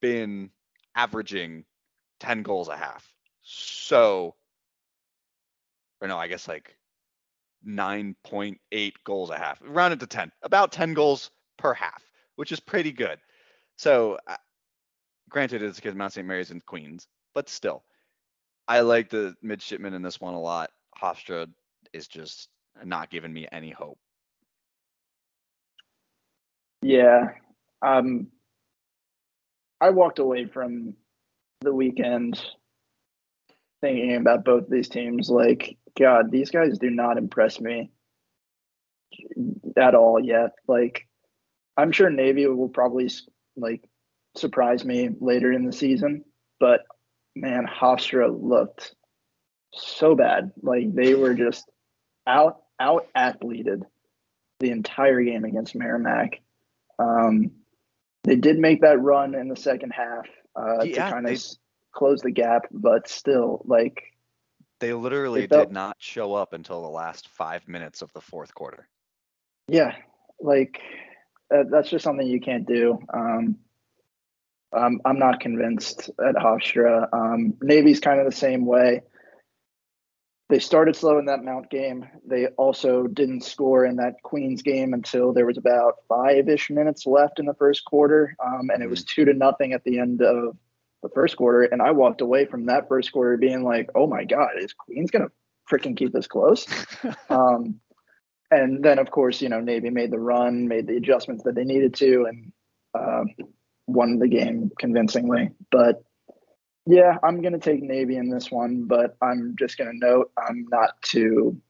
been averaging 10 goals a half. So or no i guess like 9.8 goals a half rounded to 10 about 10 goals per half which is pretty good. So uh, granted it's because mount st mary's and queens but still i like the midshipmen in this one a lot Hofstra is just not giving me any hope. Yeah. Um I walked away from the weekend thinking about both these teams like god, these guys do not impress me at all yet. Like I'm sure Navy will probably like surprise me later in the season, but man, Hofstra looked so bad. Like they were just out out athleted the entire game against Merrimack. Um, they did make that run in the second half uh, yeah, to kind of close the gap, but still, like they literally they felt, did not show up until the last five minutes of the fourth quarter. Yeah, like uh, that's just something you can't do. Um, um, I'm not convinced at Hofstra. Um, Navy's kind of the same way they started slow in that Mount game. They also didn't score in that Queens game until there was about five ish minutes left in the first quarter. Um, and it was mm-hmm. two to nothing at the end of the first quarter. And I walked away from that first quarter being like, oh my God, is Queens going to freaking keep this close? um, and then, of course, you know, Navy made the run, made the adjustments that they needed to, and uh, won the game convincingly. But yeah, I'm going to take Navy in this one, but I'm just going to note I'm not too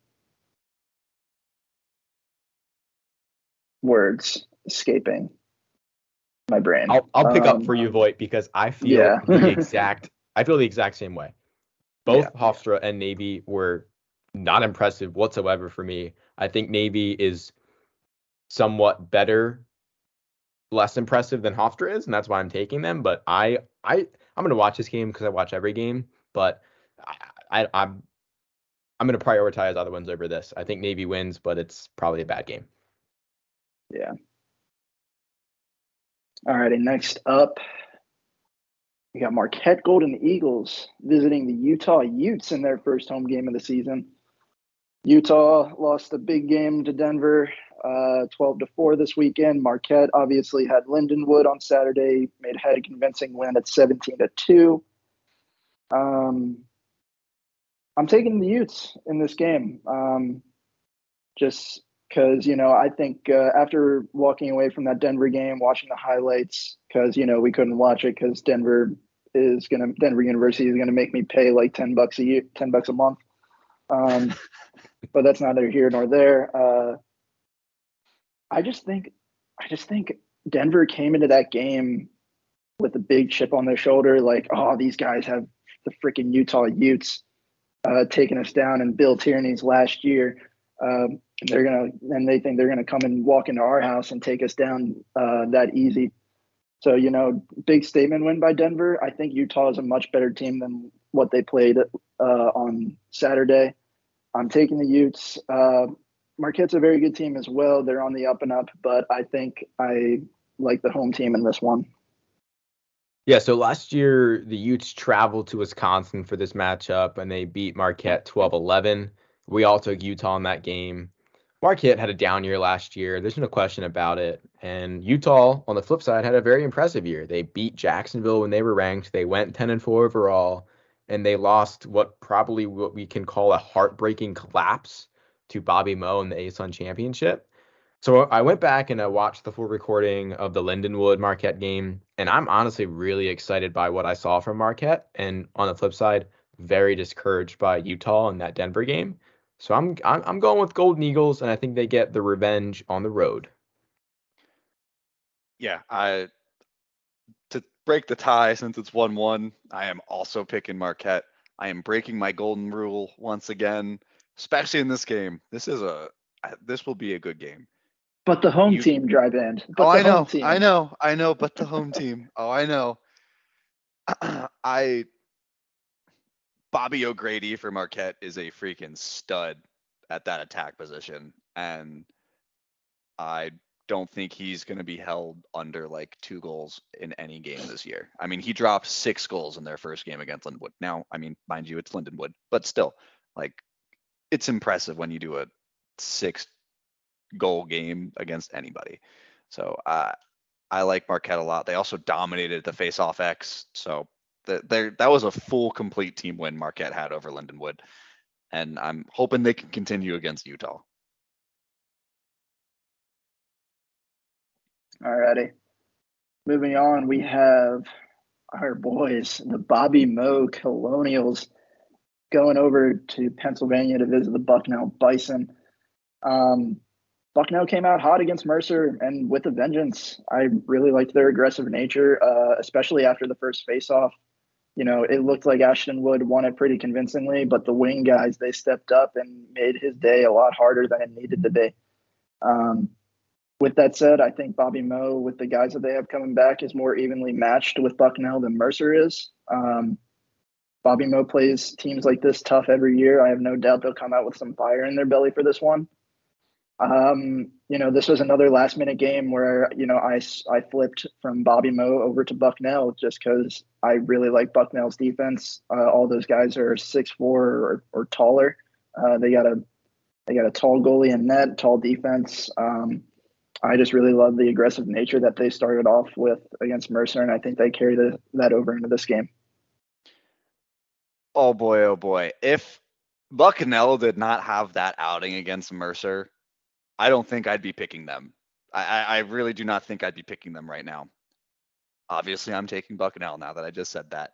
words escaping my brain. I'll, I'll pick um, up for you, Voigt, because I feel yeah. the exact I feel the exact same way. Both yeah. Hofstra and Navy were not impressive whatsoever for me. I think Navy is somewhat better, less impressive than Hofstra is, and that's why I'm taking them. But I I I'm gonna watch this game because I watch every game, but I, I I'm I'm gonna prioritize other ones over this. I think Navy wins, but it's probably a bad game. Yeah. All righty, next up, we got Marquette Golden Eagles visiting the Utah Utes in their first home game of the season. Utah lost a big game to Denver, uh, 12 to 4 this weekend. Marquette obviously had Lindenwood on Saturday, made had a convincing win at 17 to 2. Um, I'm taking the Utes in this game. Um, just because, you know, I think uh, after walking away from that Denver game, watching the highlights, because, you know, we couldn't watch it because Denver is going to, Denver University is going to make me pay like 10 bucks a year, 10 bucks a month. Um, but that's neither here nor there. Uh, I just think, I just think Denver came into that game with a big chip on their shoulder, like, oh, these guys have the freaking Utah Utes uh, taking us down, and Bill Tierney's last year. Um, they're gonna, and they think they're gonna come and walk into our house and take us down uh, that easy. So you know, big statement win by Denver. I think Utah is a much better team than what they played uh, on Saturday. I'm taking the Utes. Uh, Marquette's a very good team as well. They're on the up and up, but I think I like the home team in this one. Yeah, so last year the Utes traveled to Wisconsin for this matchup and they beat Marquette 12 11. We all took Utah in that game. Marquette had a down year last year. There's no question about it. And Utah, on the flip side, had a very impressive year. They beat Jacksonville when they were ranked. They went 10 and 4 overall and they lost what probably what we can call a heartbreaking collapse to Bobby Moe in the ASUN championship. So I went back and I watched the full recording of the Lindenwood Marquette game, and I'm honestly really excited by what I saw from Marquette. And on the flip side, very discouraged by Utah in that Denver game. So I'm I'm, I'm going with Golden Eagles, and I think they get the revenge on the road. Yeah, I break the tie since it's 1 1. I am also picking Marquette. I am breaking my golden rule once again, especially in this game. This is a this will be a good game. But the home You- team drive in. But oh, the I know, home team. I know, I know. But the home team. Oh, I know. I Bobby O'Grady for Marquette is a freaking stud at that attack position, and I don't think he's going to be held under like two goals in any game this year. I mean, he dropped six goals in their first game against Lindenwood. Now, I mean, mind you, it's Lindenwood, but still, like, it's impressive when you do a six goal game against anybody. So uh, I like Marquette a lot. They also dominated the face-off X. So the, there, that was a full, complete team win Marquette had over Lindenwood, and I'm hoping they can continue against Utah. Alrighty. Moving on, we have our boys, the Bobby Moe Colonials, going over to Pennsylvania to visit the Bucknell Bison. Um, Bucknell came out hot against Mercer and with a vengeance. I really liked their aggressive nature, uh, especially after the first faceoff. You know, it looked like Ashton Wood won it pretty convincingly, but the wing guys they stepped up and made his day a lot harder than it needed to be. Um, with that said, I think Bobby Moe, with the guys that they have coming back, is more evenly matched with Bucknell than Mercer is. Um, Bobby Moe plays teams like this tough every year. I have no doubt they'll come out with some fire in their belly for this one. Um, you know, this was another last minute game where, you know, I, I flipped from Bobby Moe over to Bucknell just because I really like Bucknell's defense. Uh, all those guys are six four or, or taller. Uh, they got a they got a tall goalie in net, tall defense. Um, I just really love the aggressive nature that they started off with against Mercer, and I think they carry the, that over into this game. Oh boy, oh boy. If Bucknell did not have that outing against Mercer, I don't think I'd be picking them. I, I, really do not think I'd be picking them right now. Obviously, I'm taking Bucknell now that I just said that.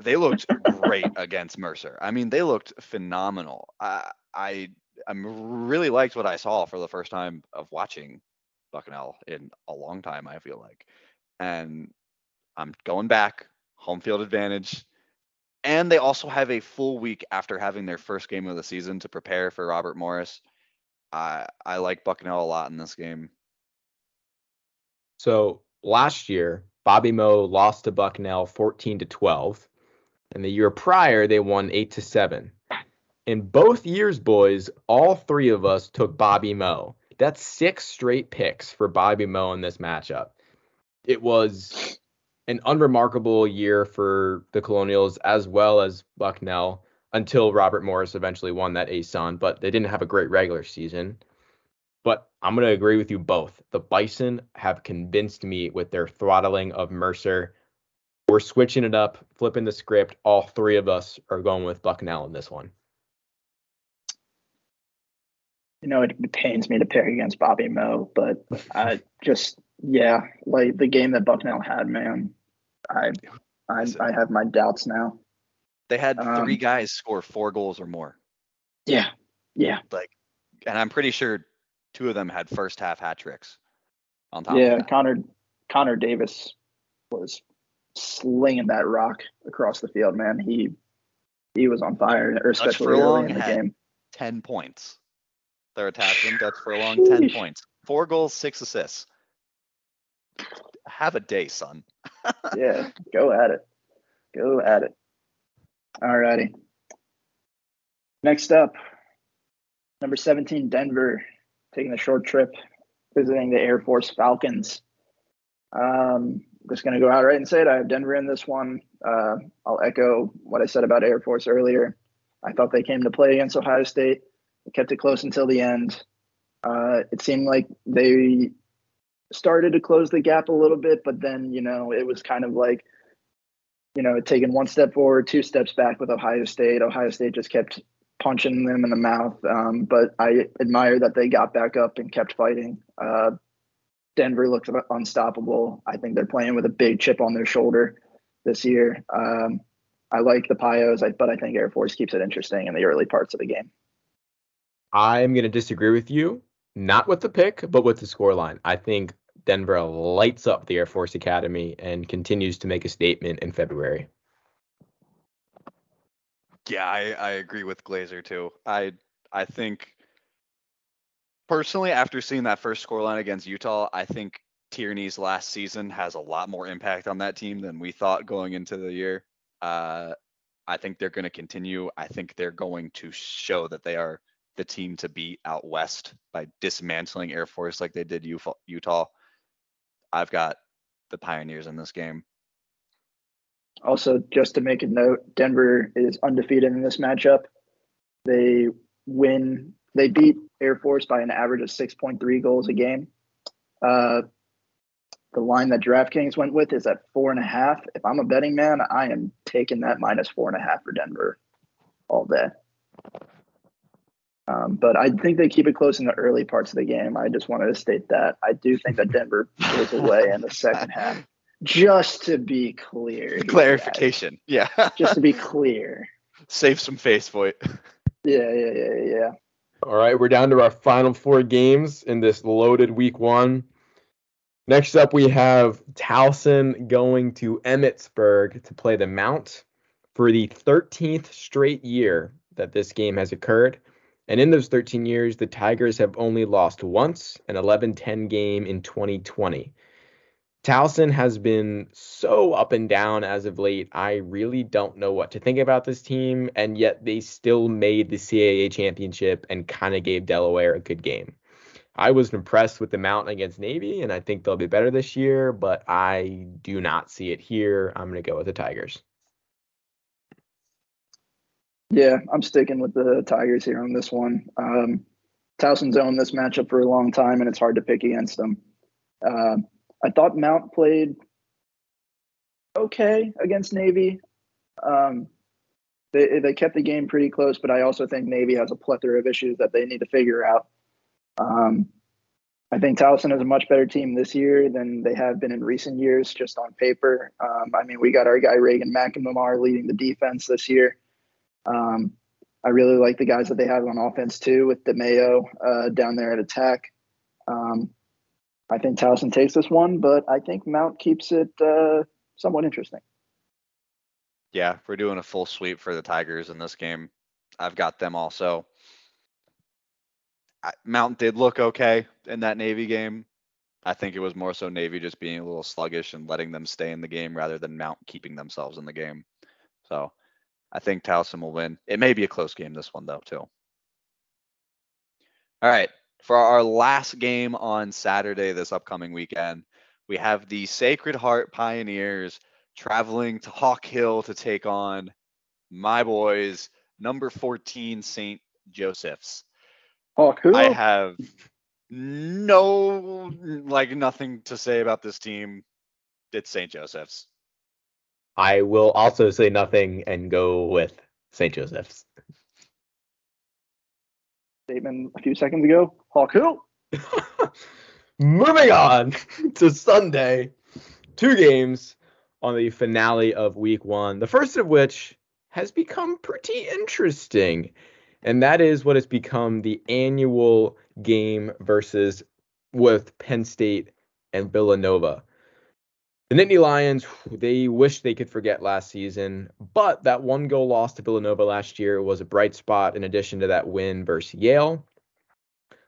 they looked great against Mercer. I mean, they looked phenomenal. I, I I'm really liked what I saw for the first time of watching Bucknell in a long time. I feel like, and I'm going back home field advantage. And they also have a full week after having their first game of the season to prepare for Robert Morris. I I like Bucknell a lot in this game. So last year, Bobby Moe lost to Bucknell 14 to 12. And the year prior, they won 8 to 7. In both years, boys, all three of us took Bobby Moe. That's six straight picks for Bobby Moe in this matchup. It was an unremarkable year for the Colonials as well as Bucknell until Robert Morris eventually won that ASUN, but they didn't have a great regular season. But I'm going to agree with you both. The Bison have convinced me with their throttling of Mercer. We're switching it up, flipping the script. All three of us are going with Bucknell in this one. You know, it, it pains me to pick against Bobby Moe, but I just yeah, like the game that Bucknell had, man. I I, I have my doubts now. They had three Um, guys score four goals or more. Yeah, yeah, Like, and I'm pretty sure two of them had first half hat tricks. On top yeah. Connor Connor Davis was slinging that rock across the field, man. He he was on fire, especially early in the had- game. 10 points. Their attachment, Dutch Furlong, 10 Sheesh. points. Four goals, six assists. Have a day, son. yeah, go at it. Go at it. Alrighty. Next up, number 17, Denver, taking a short trip, visiting the Air Force Falcons. Um, just going to go out right and say it. I have Denver in this one. Uh, I'll echo what I said about Air Force earlier. I thought they came to play against Ohio State. Kept it close until the end. Uh, it seemed like they started to close the gap a little bit, but then, you know, it was kind of like, you know, taking one step forward, two steps back with Ohio State. Ohio State just kept punching them in the mouth. Um, but I admire that they got back up and kept fighting. Uh, Denver looks unstoppable. I think they're playing with a big chip on their shoulder this year. Um, I like the Pios, but I think Air Force keeps it interesting in the early parts of the game. I'm going to disagree with you, not with the pick, but with the scoreline. I think Denver lights up the Air Force Academy and continues to make a statement in February. Yeah, I, I agree with Glazer too. I I think personally, after seeing that first scoreline against Utah, I think Tierney's last season has a lot more impact on that team than we thought going into the year. Uh, I think they're going to continue. I think they're going to show that they are the team to beat out west by dismantling Air Force like they did Utah. I've got the Pioneers in this game. Also, just to make a note, Denver is undefeated in this matchup. They win, they beat Air Force by an average of 6.3 goals a game. Uh, the line that DraftKings went with is at four and a half. If I'm a betting man, I am taking that minus four and a half for Denver all day. Um, but I think they keep it close in the early parts of the game. I just wanted to state that. I do think that Denver pulls away in the second half. Just to be clear. Clarification. Guys. Yeah. just to be clear. Save some face for it. Yeah, yeah, yeah, yeah. All right, we're down to our final four games in this loaded week one. Next up, we have Towson going to Emmitsburg to play the Mount for the 13th straight year that this game has occurred. And in those 13 years, the Tigers have only lost once, an 11 10 game in 2020. Towson has been so up and down as of late. I really don't know what to think about this team, and yet they still made the CAA championship and kind of gave Delaware a good game. I was impressed with the Mountain against Navy, and I think they'll be better this year, but I do not see it here. I'm going to go with the Tigers. Yeah, I'm sticking with the Tigers here on this one. Um, Towson's owned this matchup for a long time, and it's hard to pick against them. Uh, I thought Mount played okay against Navy. Um, they they kept the game pretty close, but I also think Navy has a plethora of issues that they need to figure out. Um, I think Towson is a much better team this year than they have been in recent years, just on paper. Um, I mean, we got our guy Reagan McNamara leading the defense this year. Um, I really like the guys that they have on offense too, with DeMayo uh, down there at attack. Um, I think Towson takes this one, but I think Mount keeps it uh, somewhat interesting. Yeah, we're doing a full sweep for the Tigers in this game. I've got them also. Mount did look okay in that Navy game. I think it was more so Navy just being a little sluggish and letting them stay in the game rather than Mount keeping themselves in the game. So I think Towson will win. It may be a close game this one though too. All right, for our last game on Saturday this upcoming weekend, we have the Sacred Heart Pioneers traveling to Hawk Hill to take on my boys, number 14 St. Joseph's. Hawk Hill. I have no like nothing to say about this team. It's St. Joseph's. I will also say nothing and go with St. Joseph's. Statement a few seconds ago. Hawk Hill. Moving on to Sunday. Two games on the finale of week one. The first of which has become pretty interesting. And that is what has become the annual game versus with Penn State and Villanova. The Nittany Lions, they wish they could forget last season, but that one goal loss to Villanova last year was a bright spot in addition to that win versus Yale.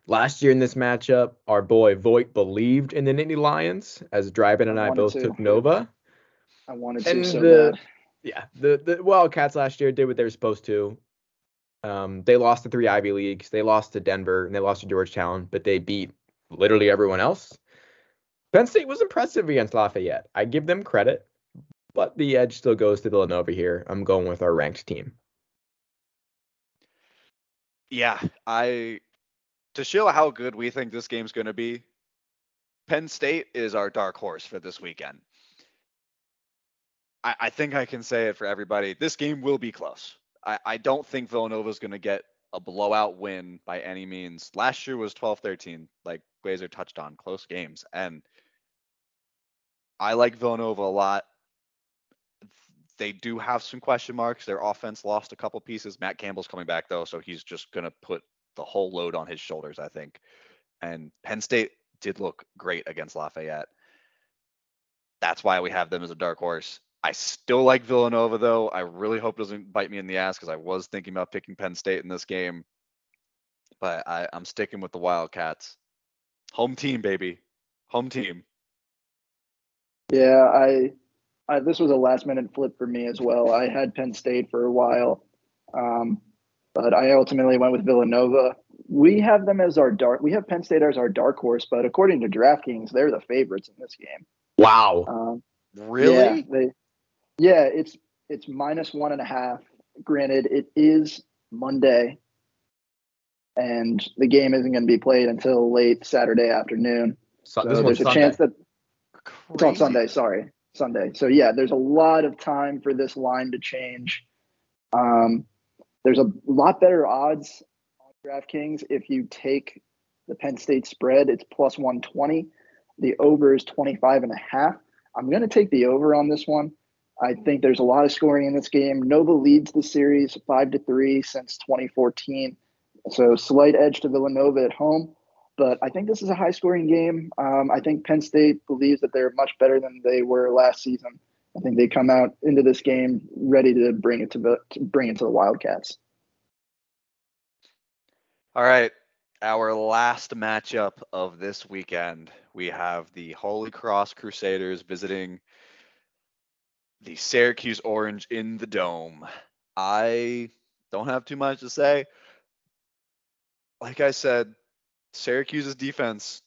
Last year in this matchup, our boy Voigt believed in the Nittany Lions as Dryban and I, I both to. took Nova. I wanted and to so the, bad. Yeah, the, the Wildcats last year did what they were supposed to. Um, they lost to three Ivy Leagues, they lost to Denver, and they lost to Georgetown, but they beat literally everyone else. Penn State was impressive against Lafayette. I give them credit, but the edge still goes to Villanova here. I'm going with our ranked team. Yeah, I to show how good we think this game's going to be. Penn State is our dark horse for this weekend. I, I think I can say it for everybody. This game will be close. I, I don't think Villanova is going to get a blowout win by any means. Last year was 12 13, like Glazer touched on, close games. And I like Villanova a lot. They do have some question marks. Their offense lost a couple pieces. Matt Campbell's coming back though, so he's just gonna put the whole load on his shoulders, I think. And Penn State did look great against Lafayette. That's why we have them as a dark horse. I still like Villanova though. I really hope it doesn't bite me in the ass because I was thinking about picking Penn State in this game, but I, I'm sticking with the Wildcats. Home team, baby. Home team. Yeah, I, I this was a last minute flip for me as well. I had Penn State for a while, um, but I ultimately went with Villanova. We have them as our dark. We have Penn State as our dark horse, but according to DraftKings, they're the favorites in this game. Wow. Um, Really? Yeah, they, yeah, it's it's minus one and a half. Granted, it is Monday, and the game isn't going to be played until late Saturday afternoon. So, So there's a Sunday. chance that it's on Sunday. Sorry, Sunday. So yeah, there's a lot of time for this line to change. Um, there's a lot better odds on DraftKings if you take the Penn State spread. It's plus 120. The over is 25 and a half. I'm going to take the over on this one. I think there's a lot of scoring in this game. Nova leads the series five to three since 2014. So slight edge to Villanova at home but I think this is a high scoring game. Um, I think Penn State believes that they're much better than they were last season. I think they come out into this game ready to bring it to the to bring it to the Wildcats. All right. Our last matchup of this weekend, we have the Holy Cross Crusaders visiting the Syracuse Orange in the Dome. I don't have too much to say. Like I said, Syracuse's defense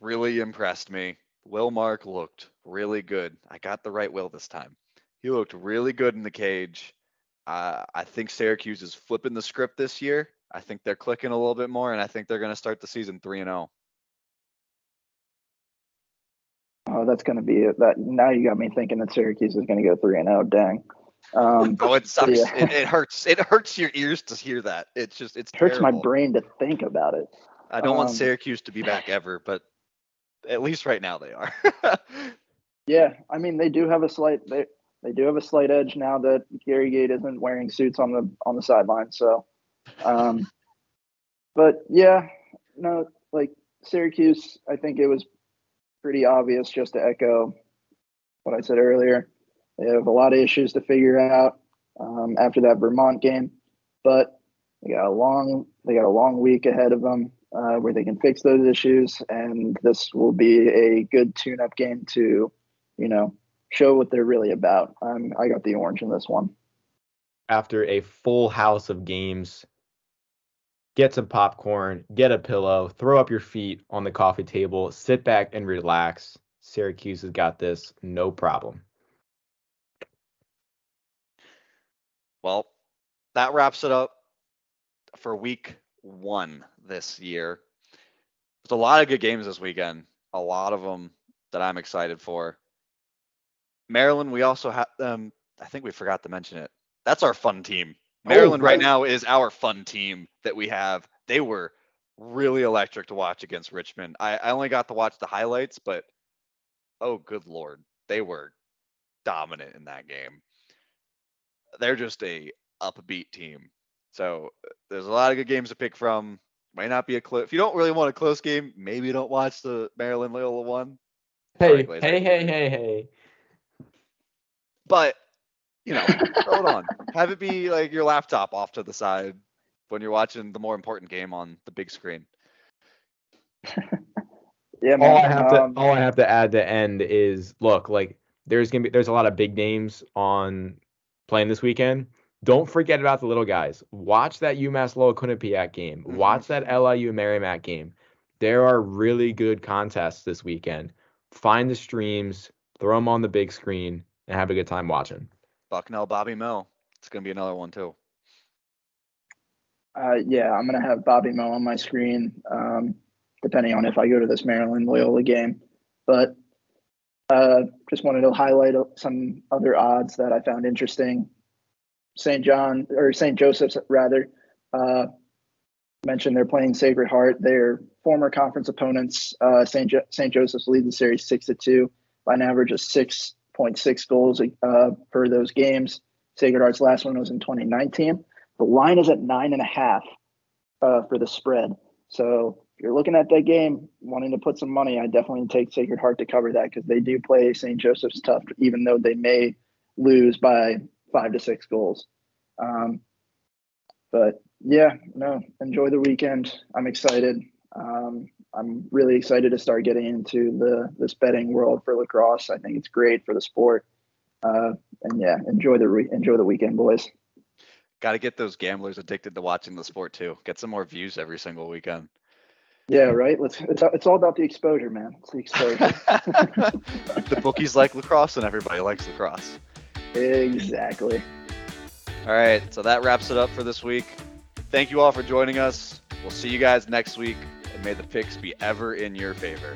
really impressed me. Will Mark looked really good. I got the right Will this time. He looked really good in the cage. Uh, I think Syracuse is flipping the script this year. I think they're clicking a little bit more, and I think they're going to start the season three and oh. zero. Oh, that's going to be it. That now you got me thinking that Syracuse is going to go three and zero. Dang, um, Oh, it sucks. yeah. It, it hurts. It hurts your ears to hear that. It's just it's it hurts my brain to think about it. I don't want um, Syracuse to be back ever, but at least right now they are. Yeah, I mean they do have a slight they they do have a slight edge now that Gary Gait isn't wearing suits on the on the sideline. So, um, but yeah, no, like Syracuse, I think it was pretty obvious just to echo what I said earlier. They have a lot of issues to figure out um, after that Vermont game, but they got a long they got a long week ahead of them uh, where they can fix those issues, and this will be a good tune-up game to, you know, show what they're really about. Um, I got the orange in this one. after a full house of games, get some popcorn, get a pillow, throw up your feet on the coffee table, sit back and relax. Syracuse has got this, no problem. well, that wraps it up for week one this year. There's a lot of good games this weekend. A lot of them that I'm excited for. Maryland, we also have um I think we forgot to mention it. That's our fun team. Maryland right right. now is our fun team that we have. They were really electric to watch against Richmond. I, I only got to watch the highlights, but oh good lord, they were dominant in that game. They're just a upbeat team. So uh, there's a lot of good games to pick from. Might not be a close. If you don't really want a close game, maybe don't watch the Maryland Loyola one. Hey, Glazer. hey, hey, hey, hey. But you know, hold on. Have it be like your laptop off to the side when you're watching the more important game on the big screen. Yeah, man. all I have to um, all I have to add to end is look like there's gonna be there's a lot of big names on playing this weekend. Don't forget about the little guys. Watch that UMass Lowell Quinnipiac game. Mhm. Watch that LIU Merrimack game. There are really good contests this weekend. Find the streams, throw them on the big screen, and have a good time watching. Bucknell, Bobby Mill. It's gonna be another one too. Uh, yeah, I'm gonna have Bobby Moe on my screen, um, depending on if I go to this Maryland Loyola game. But uh, just wanted to highlight some other odds that I found interesting. St. John or St. Joseph's rather uh, mentioned they're playing Sacred Heart. Their former conference opponents, uh, St. Jo- St. Joseph's lead the series six to two by an average of six point six goals uh, per those games. Sacred Heart's last one was in 2019. The line is at nine and a half uh, for the spread. So if you're looking at that game, wanting to put some money, I definitely take Sacred Heart to cover that because they do play St. Joseph's tough, even though they may lose by five to six goals. Um, but yeah, no, enjoy the weekend. I'm excited. Um, I'm really excited to start getting into the this betting world for lacrosse. I think it's great for the sport. Uh, and yeah, enjoy the re- enjoy the weekend, boys. Got to get those gamblers addicted to watching the sport too. Get some more views every single weekend. Yeah, right. Let's. It's it's all about the exposure, man. It's the exposure. the bookies like lacrosse, and everybody likes lacrosse. Exactly. All right, so that wraps it up for this week. Thank you all for joining us. We'll see you guys next week, and may the picks be ever in your favor.